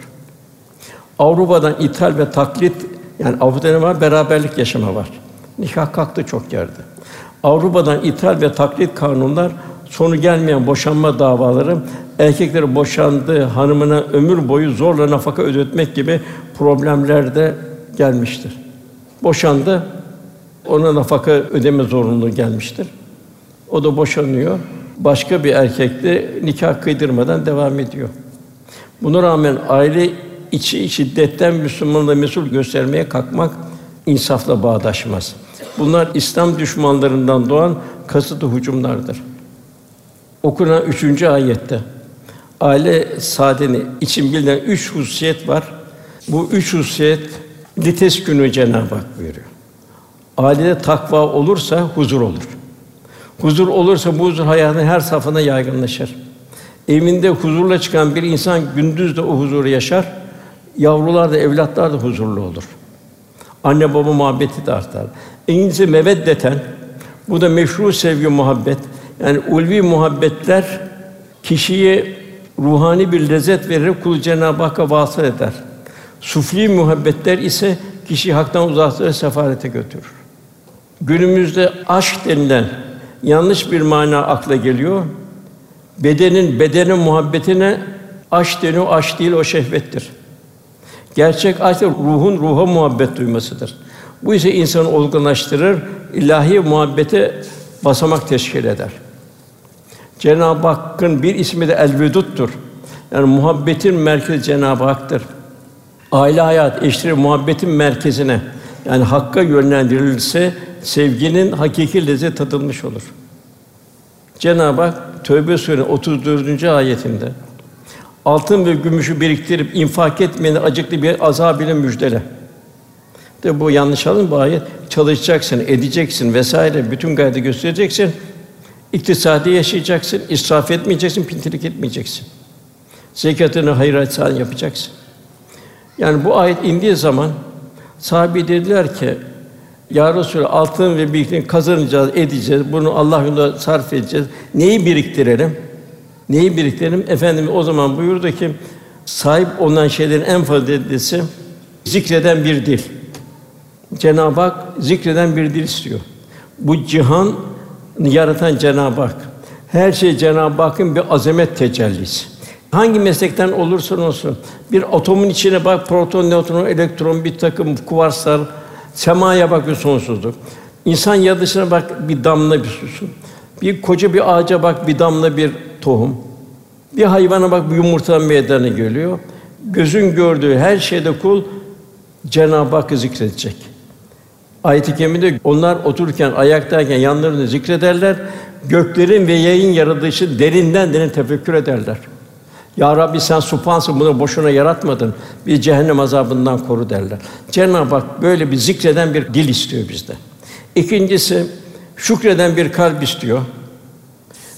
Avrupa'dan ithal ve taklit yani Avrupa'da var? Beraberlik yaşama var. Nikah kalktı çok yerde. Avrupa'dan ithal ve taklit kanunlar sonu gelmeyen boşanma davaları erkekleri boşandığı hanımına ömür boyu zorla nafaka ödetmek gibi problemler de gelmiştir. Boşandı, ona nafaka ödeme zorunluluğu gelmiştir. O da boşanıyor. Başka bir erkekle nikah kıydırmadan devam ediyor. Buna rağmen aile içi şiddetten Müslümanlığı mesul göstermeye kalkmak insafla bağdaşmaz. Bunlar İslam düşmanlarından doğan kasıtlı hücumlardır. Okunan üçüncü ayette aile saadeni için bilinen üç hususiyet var. Bu üç hususiyet lites günü Cenab-ı Hak buyuruyor. Ailede takva olursa huzur olur. Huzur olursa bu huzur hayatın her safhasına yaygınlaşır. Evinde huzurla çıkan bir insan gündüz de o huzuru yaşar. Yavrular da evlatlar da huzurlu olur. Anne baba muhabbeti de artar. İngilizce meveddeten bu da meşru sevgi muhabbet. Yani ulvi muhabbetler kişiye ruhani bir lezzet verir, kul Cenab-ı Hakk'a vasıl eder. Sufli muhabbetler ise kişi haktan uzaklaştırır, sefarete götürür. Günümüzde aşk denilen yanlış bir mana akla geliyor. Bedenin bedenin muhabbetine aşk deniyor, aşk değil o şehvettir. Gerçek aşk ruhun ruha muhabbet duymasıdır. Bu ise insanı olgunlaştırır, ilahi muhabbete basamak teşkil eder. Cenab-ı Hakk'ın bir ismi de El-Vedud'dur. Yani muhabbetin merkezi Cenab-ı Hak'tır. Aile hayat, eşleri muhabbetin merkezine yani hakka yönlendirilirse sevginin hakiki lezzet tadılmış olur. Cenab-ı Hak Tövbe Suresi 34. ayetinde altın ve gümüşü biriktirip infak etmeyeni acıklı bir azab ile müjdele. De bu yanlış alın bu ayet. Çalışacaksın, edeceksin vesaire bütün gayreti göstereceksin. İktisadi yaşayacaksın, israf etmeyeceksin, pintilik etmeyeceksin. Zekatını hayır ihsan yapacaksın. Yani bu ayet indiği zaman sahabe dediler ki ya Resulallah altın ve biriktirin kazanacağız, edeceğiz. Bunu Allah yolunda sarf edeceğiz. Neyi biriktirelim? Neyi biriktirelim? Efendimiz o zaman buyurdu ki sahip olan şeylerin en faziletlisi zikreden bir dil. Cenab-ı Hak zikreden bir dil istiyor. Bu cihan yaratan Cenab-ı Hak. Her şey Cenab-ı Hakk'ın bir azamet tecellisi. Hangi meslekten olursan olsun, bir atomun içine bak, proton, nötron, elektron, bir takım kuvarslar, semaya bak bir sonsuzluk. İnsan yadısına bak bir damla bir susun. Bir koca bir ağaca bak bir damla bir tohum. Bir hayvana bak bir yumurta meydana geliyor. Gözün gördüğü her şeyde kul Cenab-ı Hakk'ı zikredecek. Ayet-i kerimede onlar otururken, ayaktayken yanlarını zikrederler. Göklerin ve yayın yaratılışı derinden derin tefekkür ederler. Ya Rabbi sen supansın bunu boşuna yaratmadın. Bir cehennem azabından koru derler. Cenab-ı Hak böyle bir zikreden bir dil istiyor bizde. İkincisi şükreden bir kalp istiyor.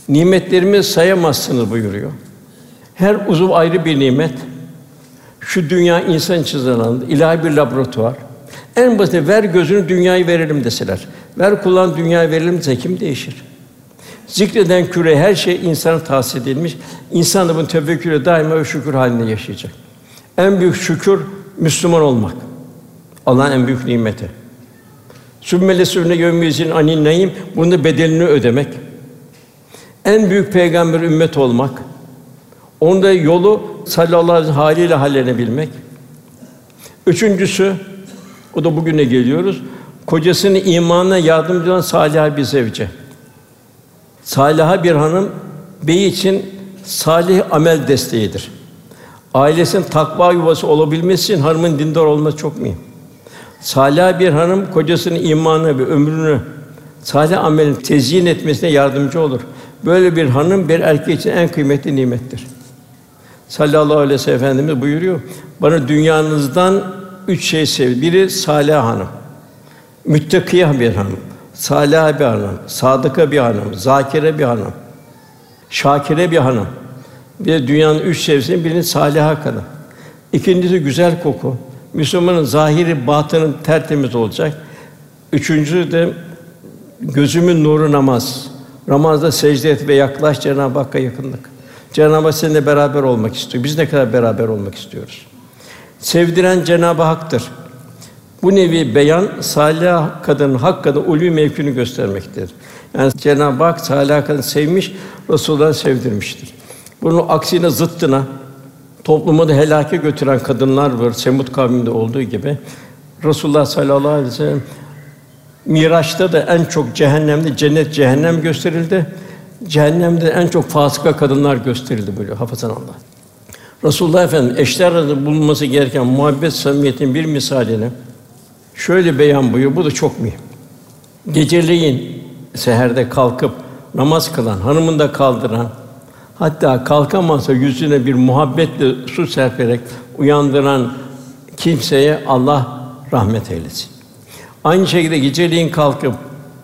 Nimetlerimi sayamazsınız buyuruyor. Her uzuv ayrı bir nimet. Şu dünya insan için ilahi bir laboratuvar. En basit ver gözünü dünyayı verelim deseler. Ver kullan dünyayı verelim dese kim değişir? Zikreden küre her şey insana tahsis edilmiş. İnsan da bunu tefekküre daima ve şükür halinde yaşayacak. En büyük şükür Müslüman olmak. Allah'ın en büyük nimeti. Sümmele sürüne gömmüzün anin neyim, bunun bedelini ödemek. En büyük peygamber ümmet olmak. Onda yolu sallallahu aleyhi ve haliyle hallenebilmek. Üçüncüsü, o da bugüne geliyoruz. Kocasının imanına yardımcı olan salih bir zevce. Saliha bir hanım bey için salih amel desteğidir. Ailesinin takva yuvası olabilmesi için hanımın dindar olması çok mühim. Salih bir hanım kocasının imanı ve ömrünü salih amelin tezyin etmesine yardımcı olur. Böyle bir hanım bir erkek için en kıymetli nimettir. Sallallahu aleyhi ve sellem Efendimiz buyuruyor. Bana dünyanızdan üç şey sev. Biri salih hanım. Müttakiye bir hanım. Salih bir hanım, sadıka bir hanım, zakire bir hanım, şakire bir hanım. Bir dünyanın üç sevgisinin birini saliha kadın. İkincisi güzel koku. Müslümanın zahiri batının tertemiz olacak. Üçüncüsü de gözümün nuru namaz. Namazda secde et ve yaklaş Cenab-ı Hakk'a yakınlık. Cenab-ı Hak seninle beraber olmak istiyor. Biz ne kadar beraber olmak istiyoruz? Sevdiren Cenab-ı Hak'tır. Bu nevi beyan salih kadının hak kadın ulvi mevkini göstermektedir. Yani Cenab-ı Hak salih kadın sevmiş, Resulullah'ı sevdirmiştir. Bunun aksine zıttına toplumu da helake götüren kadınlar var. Semut kavminde olduğu gibi Resulullah sallallahu aleyhi ve sellem Miraç'ta da en çok cehennemde cennet cehennem gösterildi. Cehennemde en çok fasıka kadınlar gösterildi böyle hafızan Allah. Resulullah Efendimiz eşler arasında bulunması gereken muhabbet samimiyetin bir misalini şöyle beyan buyuruyor. Bu da çok mühim. Geceleyin seherde kalkıp namaz kılan, hanımını da kaldıran, hatta kalkamazsa yüzüne bir muhabbetle su serperek uyandıran kimseye Allah rahmet eylesin. Aynı şekilde geceleyin kalkıp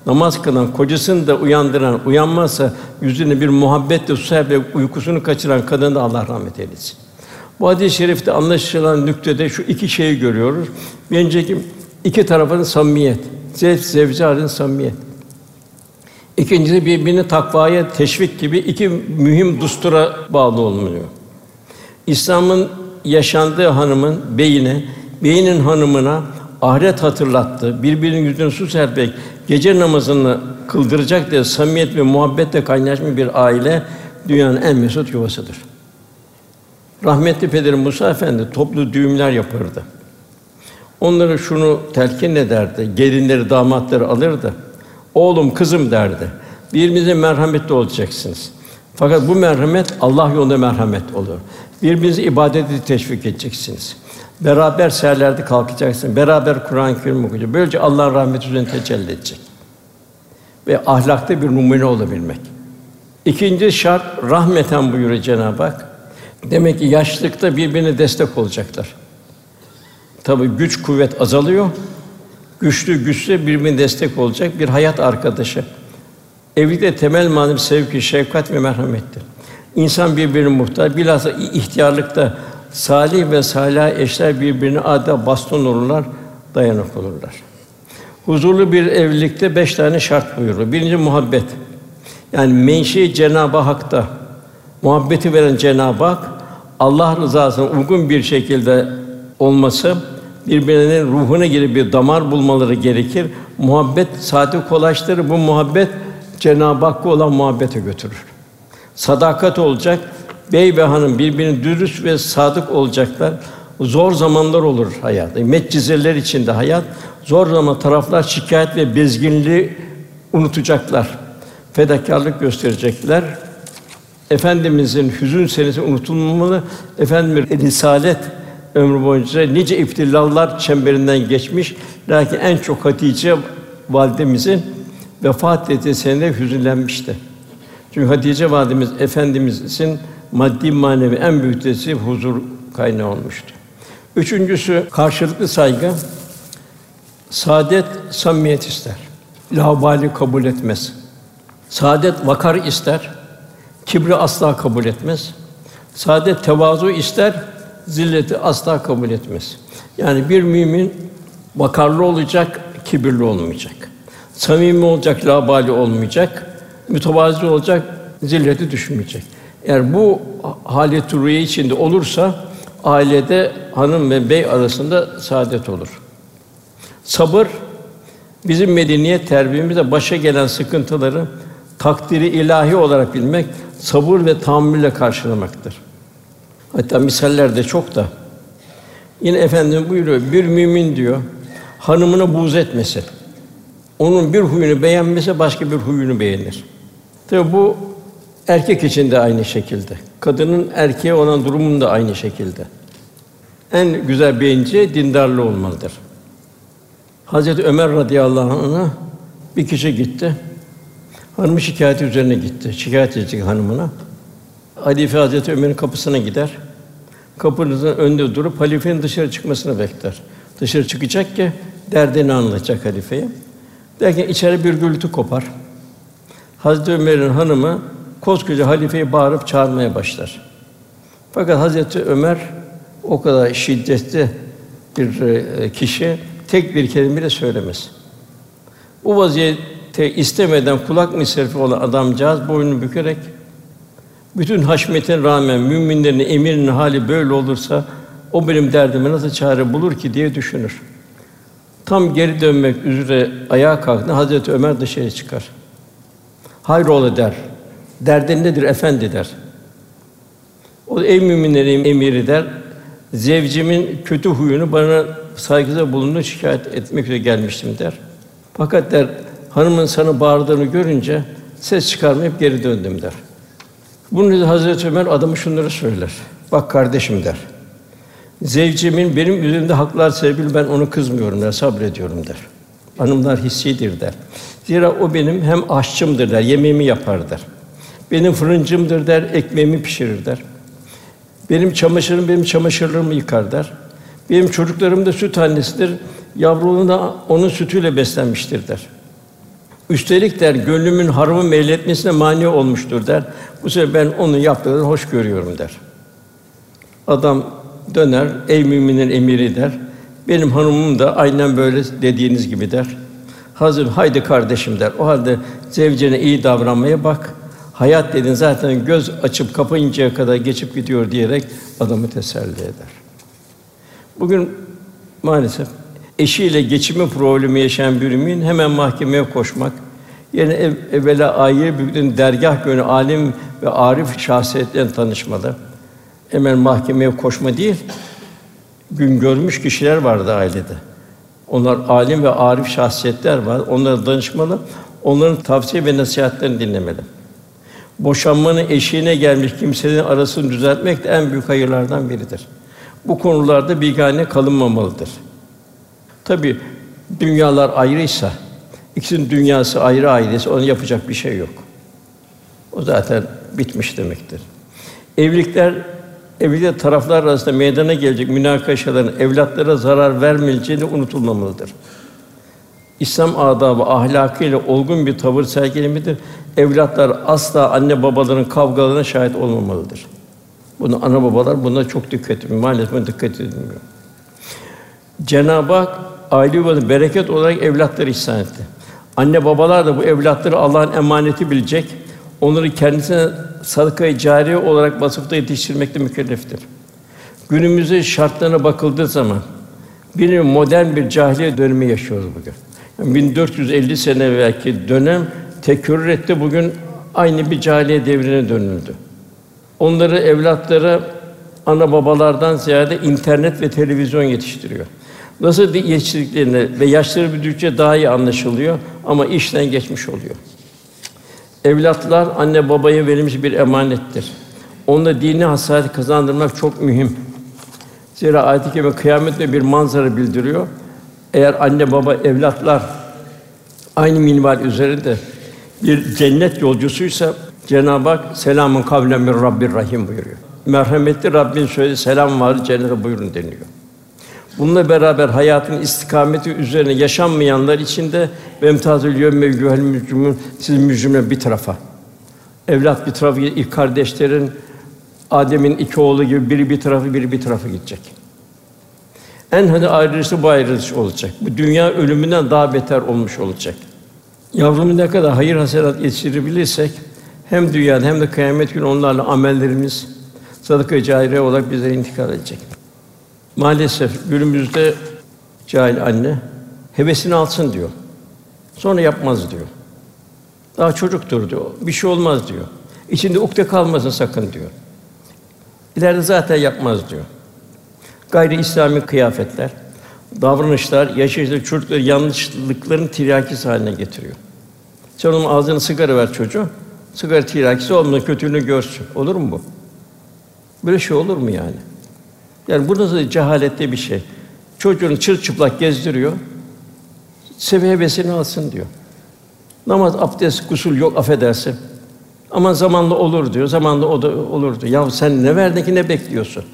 namaz kılan, kocasını da uyandıran, uyanmazsa yüzüne bir muhabbetle su serperek uykusunu kaçıran kadın da Allah rahmet eylesin. Bu hadis-i şerifte anlaşılan nüktede şu iki şeyi görüyoruz. Birincisi iki tarafın samimiyet, zevk zevci halin samimiyet. İkincisi birbirini takvaya teşvik gibi iki mühim dustura bağlı olmuyor. İslam'ın yaşandığı hanımın beyine, beyinin hanımına ahiret hatırlattı. Birbirinin yüzüne su serpek, gece namazını kıldıracak diye samimiyet ve muhabbetle kaynaşmış bir aile dünyanın en mesut yuvasıdır. Rahmetli Pederim Musa Efendi toplu düğümler yapardı. Onlara şunu telkin ederdi. Gelinleri, damatları alırdı. Oğlum, kızım derdi. Birbirinize merhametli olacaksınız. Fakat bu merhamet Allah yolunda merhamet olur. Birbirinizi ibadete teşvik edeceksiniz. Beraber seherlerde kalkacaksınız. Beraber Kur'an-ı Kerim okuyacaksınız. Böylece Allah'ın rahmeti üzerine tecelli edecek. Ve ahlakta bir numune olabilmek. İkinci şart rahmeten buyuruyor Cenab-ı Hak. Demek ki yaşlılıkta birbirine destek olacaklar. Tabii güç kuvvet azalıyor. Güçlü güçlü birbirine destek olacak bir hayat arkadaşı. Evlilikte temel manım sevgi, şefkat ve merhamettir. İnsan birbirine muhtaç. Bilhassa ihtiyarlıkta salih ve salih eşler birbirine adeta baston olurlar, dayanık olurlar. Huzurlu bir evlilikte beş tane şart buyuruyor. Birinci muhabbet. Yani menşei Cenab-ı Hak'ta muhabbeti veren Cenab-ı Hak Allah rızasına uygun bir şekilde olması birbirinin ruhuna girip bir damar bulmaları gerekir. Muhabbet saati kolaştırır. Bu muhabbet Cenab-ı Hakk'a olan muhabbete götürür. Sadakat olacak. Bey ve hanım birbirine dürüst ve sadık olacaklar. Zor zamanlar olur hayat. Metcizeler içinde hayat. Zor zaman taraflar şikayet ve bezginliği unutacaklar. Fedakarlık gösterecekler. Efendimizin hüzün senesi unutulmamalı. Efendimiz risalet ömrü boyunca nice iftilallar çemberinden geçmiş. Lakin en çok Hatice validemizin vefat ettiği senede hüzünlenmişti. Çünkü Hatice validemiz efendimizin maddi manevi en büyük desteği huzur kaynağı olmuştu. Üçüncüsü karşılıklı saygı. Saadet samimiyet ister. Laubali kabul etmez. Saadet vakar ister. Kibri asla kabul etmez. Saadet tevazu ister. Zilleti asla kabul etmez. Yani bir mümin vakarlı olacak, kibirli olmayacak. Samimi olacak, labali olmayacak. Mütevazi olacak, zilleti düşmeyecek. Eğer bu halet ruhiye içinde olursa ailede hanım ve bey arasında saadet olur. Sabır bizim medeniyet terbiyemizde başa gelen sıkıntıları takdiri ilahi olarak bilmek, sabır ve tahammülle karşılamaktır. Hatta misaller de çok da. Yine efendim buyuruyor, bir mümin diyor, hanımına buğz etmesi. Onun bir huyunu beğenmese başka bir huyunu beğenir. Tabi bu erkek için de aynı şekilde. Kadının erkeğe olan durumun da aynı şekilde. En güzel beğenici dindarlı olmalıdır. Hazreti Ömer radıyallahu anh'a bir kişi gitti. Hanımı şikayeti üzerine gitti. Şikayet edecek hanımına. Halife Hazreti Ömer'in kapısına gider. Kapınızın önünde durup halifenin dışarı çıkmasını bekler. Dışarı çıkacak ki derdini anlatacak halifeye. Derken içeri bir gürültü kopar. Hazreti Ömer'in hanımı koskoca halifeyi bağırıp çağırmaya başlar. Fakat Hazreti Ömer o kadar şiddetli bir e, kişi tek bir kelime bile söylemez. Bu vaziyette istemeden kulak misafiri olan adamcağız boynunu bükerek bütün haşmetine rağmen müminlerin emirinin hali böyle olursa o benim derdime nasıl çare bulur ki diye düşünür. Tam geri dönmek üzere ayağa kalktı. Hazreti Ömer dışarı çıkar. Hayrola der. Derdin nedir efendi der. O ey müminlerin emiri der. Zevcimin kötü huyunu bana saygıda bulundu şikayet etmek üzere gelmiştim der. Fakat der hanımın sana bağırdığını görünce ses çıkarmayıp geri döndüm der. Bunun üzerine Hazreti Ömer adamı şunları söyler. Bak kardeşim der. Zevcimin benim üzerimde haklar sebebiyle ben onu kızmıyorum der, sabrediyorum der. Hanımlar hissidir der. Zira o benim hem aşçımdır der, yemeğimi yapar der. Benim fırıncımdır der, ekmeğimi pişirir der. Benim çamaşırım benim çamaşırlarımı yıkar der. Benim çocuklarım da süt annesidir. Yavruğunu da onun sütüyle beslenmiştir der. Üstelik der gönlümün haramı meyletmesine mani olmuştur der. Bu sefer ben onun yaptığını hoş görüyorum der. Adam döner, ey müminin emiri der. Benim hanımım da aynen böyle dediğiniz gibi der. Hazır haydi kardeşim der. O halde zevcene iyi davranmaya bak. Hayat dedin zaten göz açıp kapayıncaya kadar geçip gidiyor diyerek adamı teselli eder. Bugün maalesef eşiyle geçimi problemi yaşayan bir mümin hemen mahkemeye koşmak, yerine ev, evvela aile büyüklerin dergah gönü alim ve arif şahsiyetlerle tanışmalı. Hemen mahkemeye koşma değil, gün görmüş kişiler vardı ailede. Onlar alim ve arif şahsiyetler var. Onlara danışmalı. Onların tavsiye ve nasihatlerini dinlemeli. Boşanmanın eşiğine gelmiş kimsenin arasını düzeltmek de en büyük hayırlardan biridir. Bu konularda bigane kalınmamalıdır. Tabi dünyalar ayrıysa, ikisinin dünyası ayrı ailesi, onun yapacak bir şey yok. O zaten bitmiş demektir. Evlilikler evlilikte taraflar arasında meydana gelecek münakaşaların evlatlara zarar vermeyeceğini unutulmamalıdır. İslam adabı ahlakıyla olgun bir tavır sergilemelidir. Evlatlar asla anne babaların kavgalarına şahit olmamalıdır. Bunu ana babalar buna çok dikkat ediyor. Maalesef dikkat edilmiyor. Cenab-ı Hak aile yuvanı bereket olarak evlatları ihsan etti. Anne babalar da bu evlatları Allah'ın emaneti bilecek. Onları kendisine sadaka-i cariye olarak vasıfta yetiştirmekle mükelleftir. Günümüzde şartlarına bakıldığı zaman bir modern bir cahiliye dönemi yaşıyoruz bugün. Yani 1450 sene evvelki dönem tekrar etti. Bugün aynı bir cahiliye devrine dönüldü. Onları evlatları ana babalardan ziyade internet ve televizyon yetiştiriyor. Nasıl yetiştirdiklerini ve yaşları büyüdükçe daha iyi anlaşılıyor ama işten geçmiş oluyor. Evlatlar anne babaya verilmiş bir emanettir. Onda dini hassasiyet kazandırmak çok mühim. Zira ayet-i kerime kıyametle bir manzara bildiriyor. Eğer anne baba evlatlar aynı minval üzerinde bir cennet yolcusuysa Cenab-ı Hak selamun kavlen min Rabbir Rahim buyuruyor. Merhametli Rabbin söyledi selam var cennete buyurun deniliyor. Bununla beraber hayatın istikameti üzerine yaşanmayanlar için de vemtazül yevme yuhel mücrimun siz mücrimler bir tarafa. Evlat bir tarafa, ilk kardeşlerin Adem'in iki oğlu gibi biri bir tarafı, biri bir tarafa gidecek. En hadi ayrılışı bu ayrılış olacak. Bu dünya ölümünden daha beter olmuş olacak. Yavrumu ne kadar hayır hasenat yetiştirebilirsek hem dünyada hem de kıyamet günü onlarla amellerimiz sadaka-i olarak bize intikal edecek. Maalesef günümüzde cahil anne hevesini alsın diyor. Sonra yapmaz diyor. Daha çocuktur diyor. Bir şey olmaz diyor. İçinde ukde kalmasın sakın diyor. İleride zaten yapmaz diyor. Gayri İslami kıyafetler, davranışlar, yaşayışları çocukları yanlışlıkların tiryakisi haline getiriyor. Sen onun ağzına sigara ver çocuğu, sigara tiryakisi olmadan kötülüğünü görsün. Olur mu bu? Böyle şey olur mu yani? Yani bu nasıl cehalette bir şey? Çocuğunu çırçıplak gezdiriyor, sevi hevesini alsın diyor. Namaz, abdest, gusül yok affedersin. Ama zamanla olur diyor, zamanla o da olur diyor. Ya sen ne verdin ki ne bekliyorsun?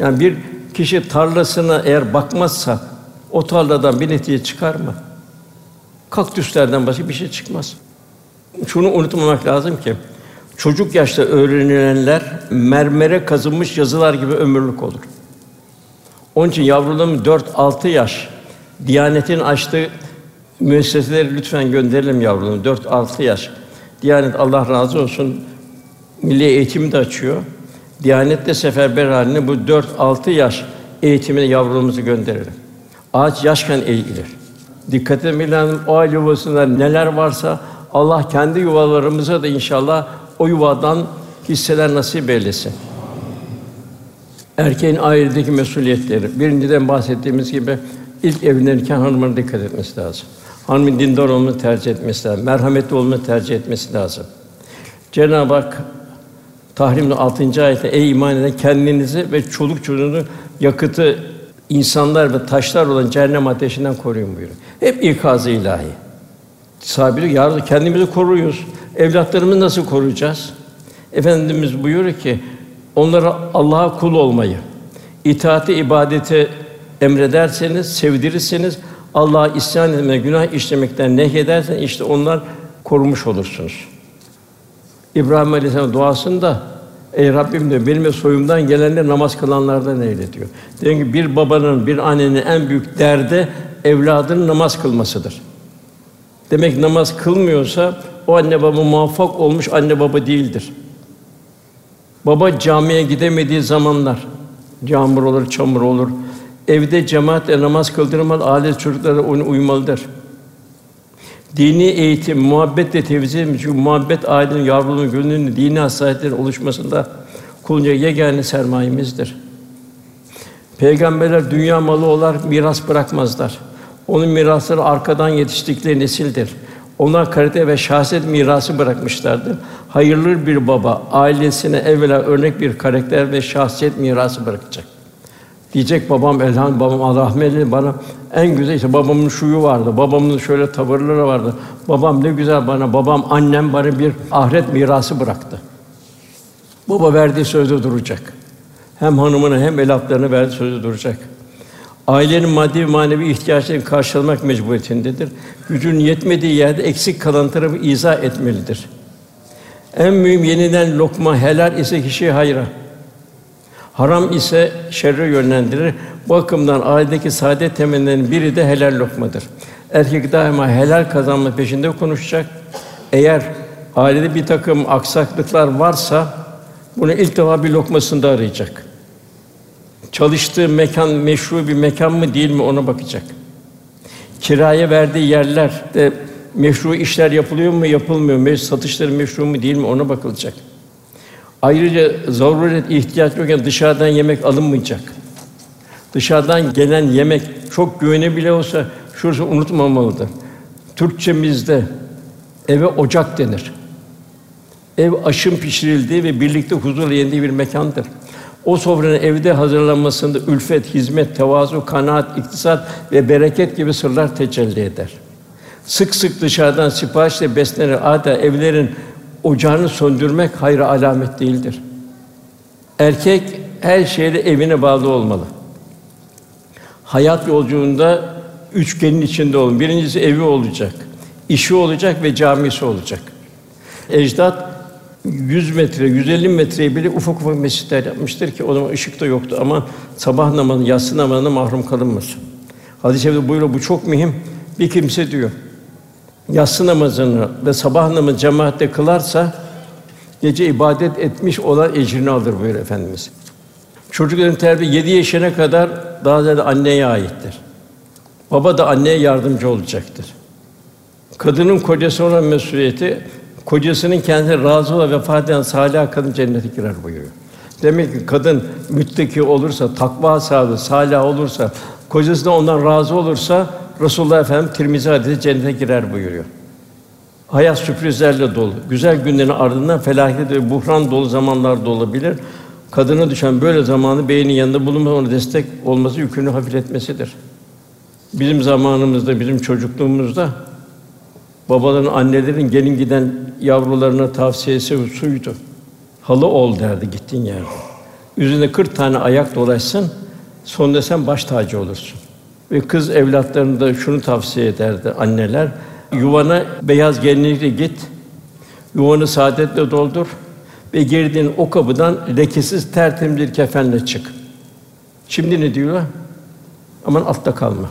Yani bir kişi tarlasına eğer bakmazsa o tarladan bir netice çıkar mı? Kaktüslerden başka bir şey çıkmaz. Şunu unutmamak lazım ki çocuk yaşta öğrenilenler mermere kazınmış yazılar gibi ömürlük olur. Onun için yavrularım 4-6 yaş Diyanetin açtığı müesseseleri lütfen gönderelim yavrularım 4-6 yaş. Diyanet Allah razı olsun milli eğitimi de açıyor. Diyanet de seferber haline bu 4-6 yaş eğitimine yavrularımızı gönderelim. Ağaç yaşken eğilir. Dikkat etmemiz lazım. O aile yuvasında neler varsa Allah kendi yuvalarımıza da inşallah o yuvadan hisseler nasip eylesin. Erkeğin ailedeki mesuliyetleri. Birinciden bahsettiğimiz gibi ilk evlenirken hanımına dikkat etmesi lazım. Hanımın dindar olmayı tercih etmesi lazım. Merhametli olmayı tercih etmesi lazım. Cenab-ı Hak Tahrim'in 6. ayette ey iman eden kendinizi ve çoluk çocuğunu yakıtı insanlar ve taşlar olan cehennem ateşinden koruyun buyuruyor. Hep ikazı ilahi. Sahabe yardım kendimizi koruyoruz. Evlatlarımızı nasıl koruyacağız? Efendimiz buyuruyor ki onlara Allah'a kul olmayı, itaati ibadete emrederseniz, sevdirirseniz Allah'a isyan etmeye, günah işlemekten nehyedersen işte onlar korumuş olursunuz. İbrahim Aleyhisselam duasında Ey Rabbim diyor, benim soyumdan gelenler namaz kılanlardan eyle diyor. Diyor ki bir babanın, bir annenin en büyük derdi evladının namaz kılmasıdır. Demek namaz kılmıyorsa o anne baba muvaffak olmuş anne baba değildir. Baba camiye gidemediği zamanlar, yağmur olur, çamur olur, evde cemaatle namaz kıldırmalı, aile çocuklara onu uymalıdır. Dini eğitim, muhabbetle tevzi edilmiş. Çünkü muhabbet ailenin, yavruluğun, gönlünün dini hassasiyetlerin oluşmasında kulunca yegane sermayemizdir. Peygamberler dünya malı olarak miras bırakmazlar. Onun mirasları arkadan yetiştikleri nesildir. Ona kalite ve şahsiyet mirası bırakmışlardır. Hayırlı bir baba ailesine evvela örnek bir karakter ve şahsiyet mirası bırakacak. Diyecek babam elham babam Allah bana en güzel işte babamın şuyu vardı. Babamın şöyle tavırları vardı. Babam ne güzel bana babam annem bana bir ahiret mirası bıraktı. Baba verdiği sözde duracak. Hem hanımına hem evlatlarına verdiği sözde duracak. Ailenin maddi ve manevi ihtiyaçlarını karşılamak mecburiyetindedir. Gücün yetmediği yerde eksik kalan tarafı izah etmelidir. En mühim yeniden lokma helal ise kişiye hayra. Haram ise şerre yönlendirir. Bu bakımdan ailedeki saadet temellerinin biri de helal lokmadır. Erkek daima helal kazanma peşinde konuşacak. Eğer ailede bir takım aksaklıklar varsa bunu ilk defa bir lokmasında arayacak. Çalıştığı mekan meşru bir mekan mı değil mi ona bakacak. Kiraya verdiği yerler de Meşru işler yapılıyor mu, yapılmıyor mu? Satışları meşru mu değil mi ona bakılacak. Ayrıca zaruret ihtiyaç yokken dışarıdan yemek alınmayacak. Dışarıdan gelen yemek çok güvenebilir olsa şurası unutmamalıdır. Türkçemizde eve ocak denir. Ev aşın pişirildiği ve birlikte huzurla yendiği bir mekandır. O sofranın evde hazırlanmasında ülfet, hizmet, tevazu, kanaat, iktisat ve bereket gibi sırlar tecelli eder. Sık sık dışarıdan siparişle beslenir. Adeta evlerin ocağını söndürmek hayır alamet değildir. Erkek her şeyle evine bağlı olmalı. Hayat yolculuğunda üçgenin içinde olun. Birincisi evi olacak, işi olacak ve camisi olacak. Ecdat 100 metre, 150 metreye bile ufak ufak mescitler yapmıştır ki o zaman ışık da yoktu ama sabah namazı, yatsı namazına mahrum kalınmasın. Hadis-i şerifte buyuruyor bu çok mühim. Bir kimse diyor yatsı namazını ve sabah namazı cemaatle kılarsa gece ibadet etmiş olan ecrini alır buyuruyor efendimiz. Çocukların terbiye 7 yaşına kadar daha ziyade anneye aittir. Baba da anneye yardımcı olacaktır. Kadının kocası olan mesuliyeti kocasının kendine razı olan vefat eden salih kadın cennete girer buyuruyor. Demek ki kadın müttaki olursa, takva sahibi, salih olursa, kocası da ondan razı olursa Resulullah Efendimiz Tirmizi hadisi cennete girer buyuruyor. Hayat sürprizlerle dolu. Güzel günlerin ardından felaket ve buhran dolu zamanlar da olabilir. Kadına düşen böyle zamanı beynin yanında bulunması ona destek olması yükünü hafifletmesidir. Bizim zamanımızda, bizim çocukluğumuzda babaların, annelerin gelin giden yavrularına tavsiyesi suydu. Halı ol derdi gittiğin yerde. Üzerinde 40 tane ayak dolaşsın, sonunda sen baş tacı olursun. Ve kız evlatlarına da şunu tavsiye ederdi anneler. Yuvana beyaz gelinlikle git. Yuvanı saadetle doldur ve girdiğin o kapıdan lekesiz tertemiz bir kefenle çık. Şimdi ne diyor? Aman altta kalma.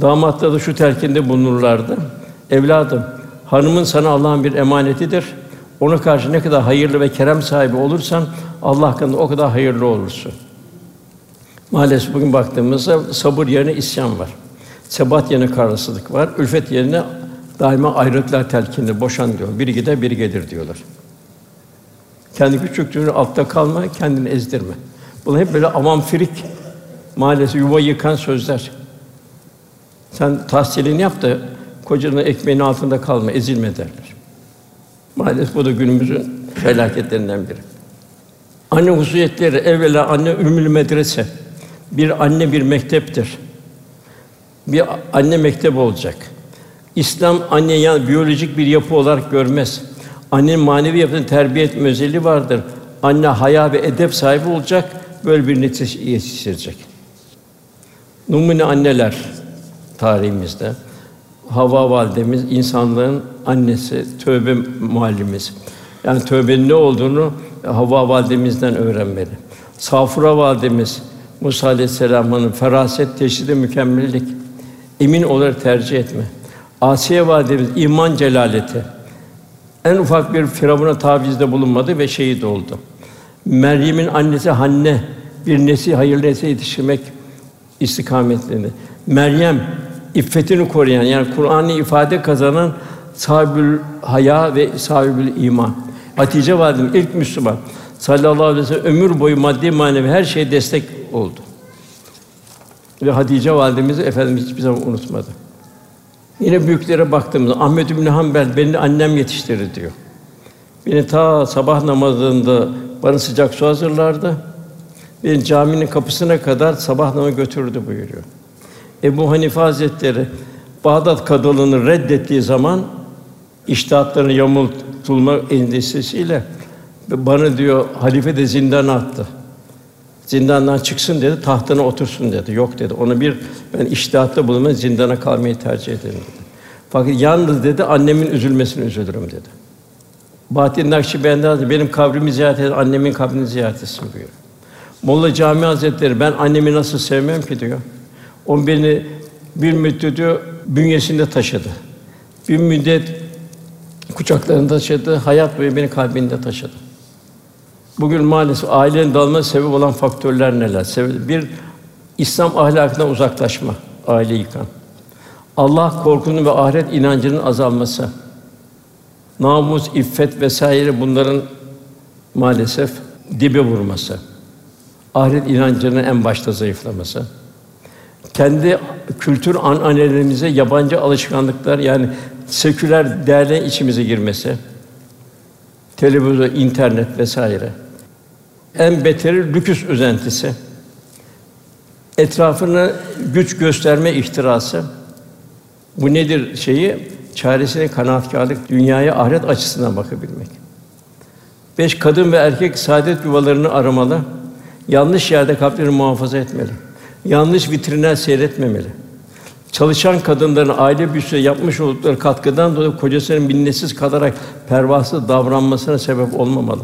Damatlar da şu telkinde bulunurlardı. Evladım, hanımın sana Allah'ın bir emanetidir. Ona karşı ne kadar hayırlı ve kerem sahibi olursan Allah hakkında o kadar hayırlı olursun. Maalesef bugün baktığımızda sabır yerine isyan var. Sebat yerine kararsızlık var. Ülfet yerine daima ayrılıklar telkinde boşan diyor. Biri gider, biri gelir diyorlar. Kendi küçüklüğünü altta kalma, kendini ezdirme. Bunlar hep böyle avam firik maalesef yuva yıkan sözler. Sen tahsilini yap da kocanın ekmeğinin altında kalma, ezilme derler. Maalesef bu da günümüzün felaketlerinden biri. Anne hususiyetleri evvela anne ümül medrese. Bir anne bir mekteptir. Bir anne mektep olacak. İslam anne yani biyolojik bir yapı olarak görmez. Annenin manevi yapısını terbiye etme özelliği vardır. Anne haya ve edep sahibi olacak, böyle bir netice yetiştirecek. Numune anneler tarihimizde. Havva validemiz insanlığın annesi, tövbe muallimiz. Yani tövbenin ne olduğunu Havva validemizden öğrenmeli. Safura validemiz Musa aleyhisselam'ın feraset, teşhide mükemmellik, emin olarak tercih etme. Asiye validemiz iman celaleti. En ufak bir firavuna tavizde bulunmadı ve şehit oldu. Meryem'in annesi Hanne bir nesi hayırlı nesle yetiştirmek istikametlerinde. Meryem iffetini koruyan yani Kur'an'ı ifade kazanan sahibül haya ve sahibül iman. Hatice validemiz ilk Müslüman. Sallallahu aleyhi ve sellem ömür boyu maddi manevi her şeye destek oldu. Ve Hatice validemizi efendimiz hiçbir zaman unutmadı. Yine büyüklere baktığımızda Ahmed bin Hanbel beni annem yetiştirdi diyor. Beni ta sabah namazında bana sıcak su hazırlardı. Beni caminin kapısına kadar sabah namazı götürdü buyuruyor. Ebu Hanife Hazretleri Bağdat kadılığını reddettiği zaman iştahatlarını yamultulma endişesiyle bana diyor halife de zindana attı. Zindandan çıksın dedi, tahtına otursun dedi. Yok dedi. Ona bir ben iştihatta bulunma zindana kalmayı tercih ederim dedi. Fakat yalnız dedi annemin üzülmesini üzülürüm dedi. Bahattin Nakşibendi Hazretleri benim kabrimi ziyaret et, annemin kabrini ziyaret etsin buyuruyor. Molla Cami Hazretleri ben annemi nasıl sevmem ki diyor. O beni bir müddet diyor bünyesinde taşıdı. Bir müddet kucaklarında taşıdı, hayat boyu beni kalbinde taşıdı. Bugün maalesef ailenin dağılmasına sebep olan faktörler neler? Sebep bir İslam ahlakından uzaklaşma, aile yıkan. Allah korkunun ve ahiret inancının azalması, namus, iffet vesaire bunların maalesef dibe vurması, ahiret inancının en başta zayıflaması, kendi kültür ananelerimize yabancı alışkanlıklar yani seküler değerler içimize girmesi, televizyon, internet vesaire. En beteri lüküs özentisi. Etrafını güç gösterme ihtirası. Bu nedir şeyi? Çaresine kanaatkârlık, dünyaya ahiret açısından bakabilmek. Beş kadın ve erkek saadet yuvalarını aramalı. Yanlış yerde kalplerini muhafaza etmeli. Yanlış vitrinler seyretmemeli. Çalışan kadınların aile büyüsüne yapmış oldukları katkıdan dolayı kocasının minnetsiz kalarak pervasız davranmasına sebep olmamalı.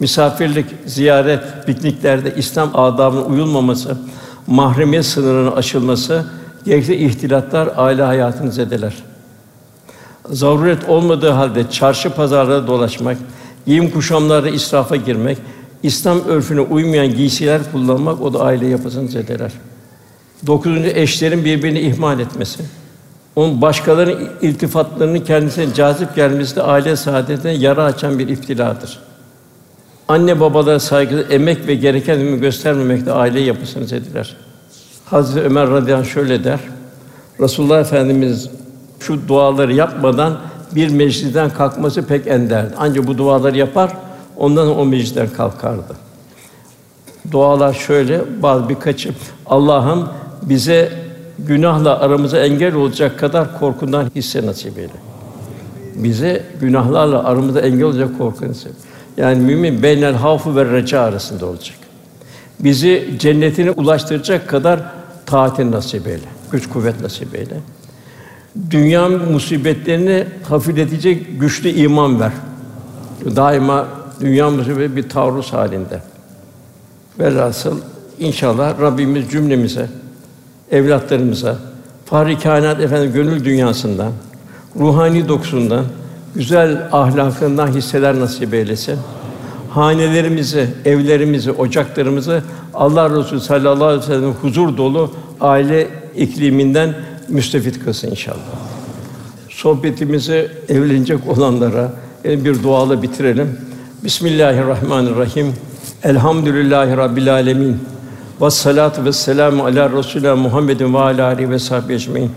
Misafirlik, ziyaret, pikniklerde İslam adabına uyulmaması, mahremiyet sınırının aşılması, gerekli ihtilatlar aile hayatını zedeler. Zaruret olmadığı halde çarşı pazarlarda dolaşmak, giyim kuşamlarda israfa girmek, İslam örfüne uymayan giysiler kullanmak o da aile yapısını zedeler. Dokuzuncu eşlerin birbirini ihmal etmesi. Onun başkalarının iltifatlarının kendisine cazip gelmesi de aile saadetine yara açan bir iftiladır. Anne babalara saygı, emek ve gereken önemli göstermemek de aile yapısını zediler. Hazreti Ömer radıyallahu anh şöyle der. Resulullah Efendimiz şu duaları yapmadan bir meclisten kalkması pek enderdi. Ancak bu duaları yapar, ondan o meclisten kalkardı. Dualar şöyle, bazı birkaçı. Allah'ım bize günahla aramıza engel olacak kadar korkundan hisse nasip eyle. Bize günahlarla aramıza engel olacak korku nasip. Yani mümin beynel hafı ve reca arasında olacak. Bizi cennetine ulaştıracak kadar taatin nasip eyle. Güç kuvvet nasip eyle. Dünya musibetlerini hafifletecek güçlü iman ver. Daima dünya musibeti bir taarruz halinde. Velhasıl inşallah Rabbimiz cümlemize evlatlarımıza Fahri Kainat Efendi gönül dünyasından, ruhani dokusundan, güzel ahlakından hisseler nasip eylesin. Hanelerimizi, evlerimizi, ocaklarımızı Allah Resulü sallallahu aleyhi ve sellem huzur dolu aile ikliminden müstefit kılsın inşallah. Sohbetimizi evlenecek olanlara bir duayla bitirelim. Bismillahirrahmanirrahim. Elhamdülillahi rabbil alamin. Ve salatu ve selamu ala Resulina Muhammedin ve ala alihi ve sahbihi ecmaîn.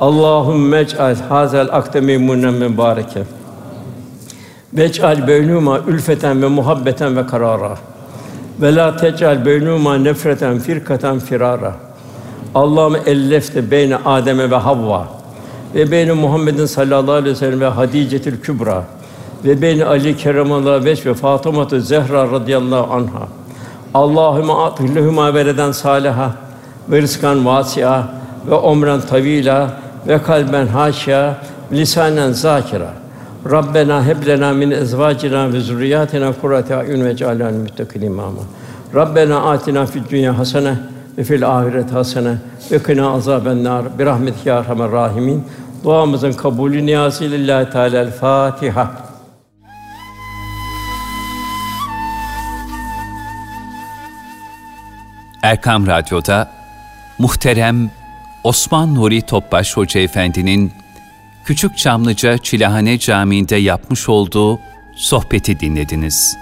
Allahümme ec'al hazel akde meymunen mübareke. Vec'al beynuma ülfeten ve muhabbeten ve karara. Ve la tec'al beynuma nefreten firkaten firara. Allahümme ellefte beyne Adem'e ve Havva ve beyne Muhammedin sallallahu aleyhi ve sellem ve Hadice'til Kübra ve beyne Ali kerramallahu veç ve Fatıma Zehra radıyallahu anha. Allahümme atillehuma veleden saliha ve rızkan vasi'a ve omren tavila ve kalben haşya lisanen zakira. Rabbena heb lena min ezvacina ve zurriyatina kurrate ayun ve cealna muttakin imama. Rabbena atina fid dünya hasene ve fil ahiret hasene ve kina azaben nar. Bir rahmet ya rahimin. Duamızın kabulü niyazı lillahi teala. Fatiha. Erkam Radyo'da muhterem Osman Nuri Topbaş Hoca Efendi'nin Küçük Çamlıca Çilehane Camii'nde yapmış olduğu sohbeti dinlediniz.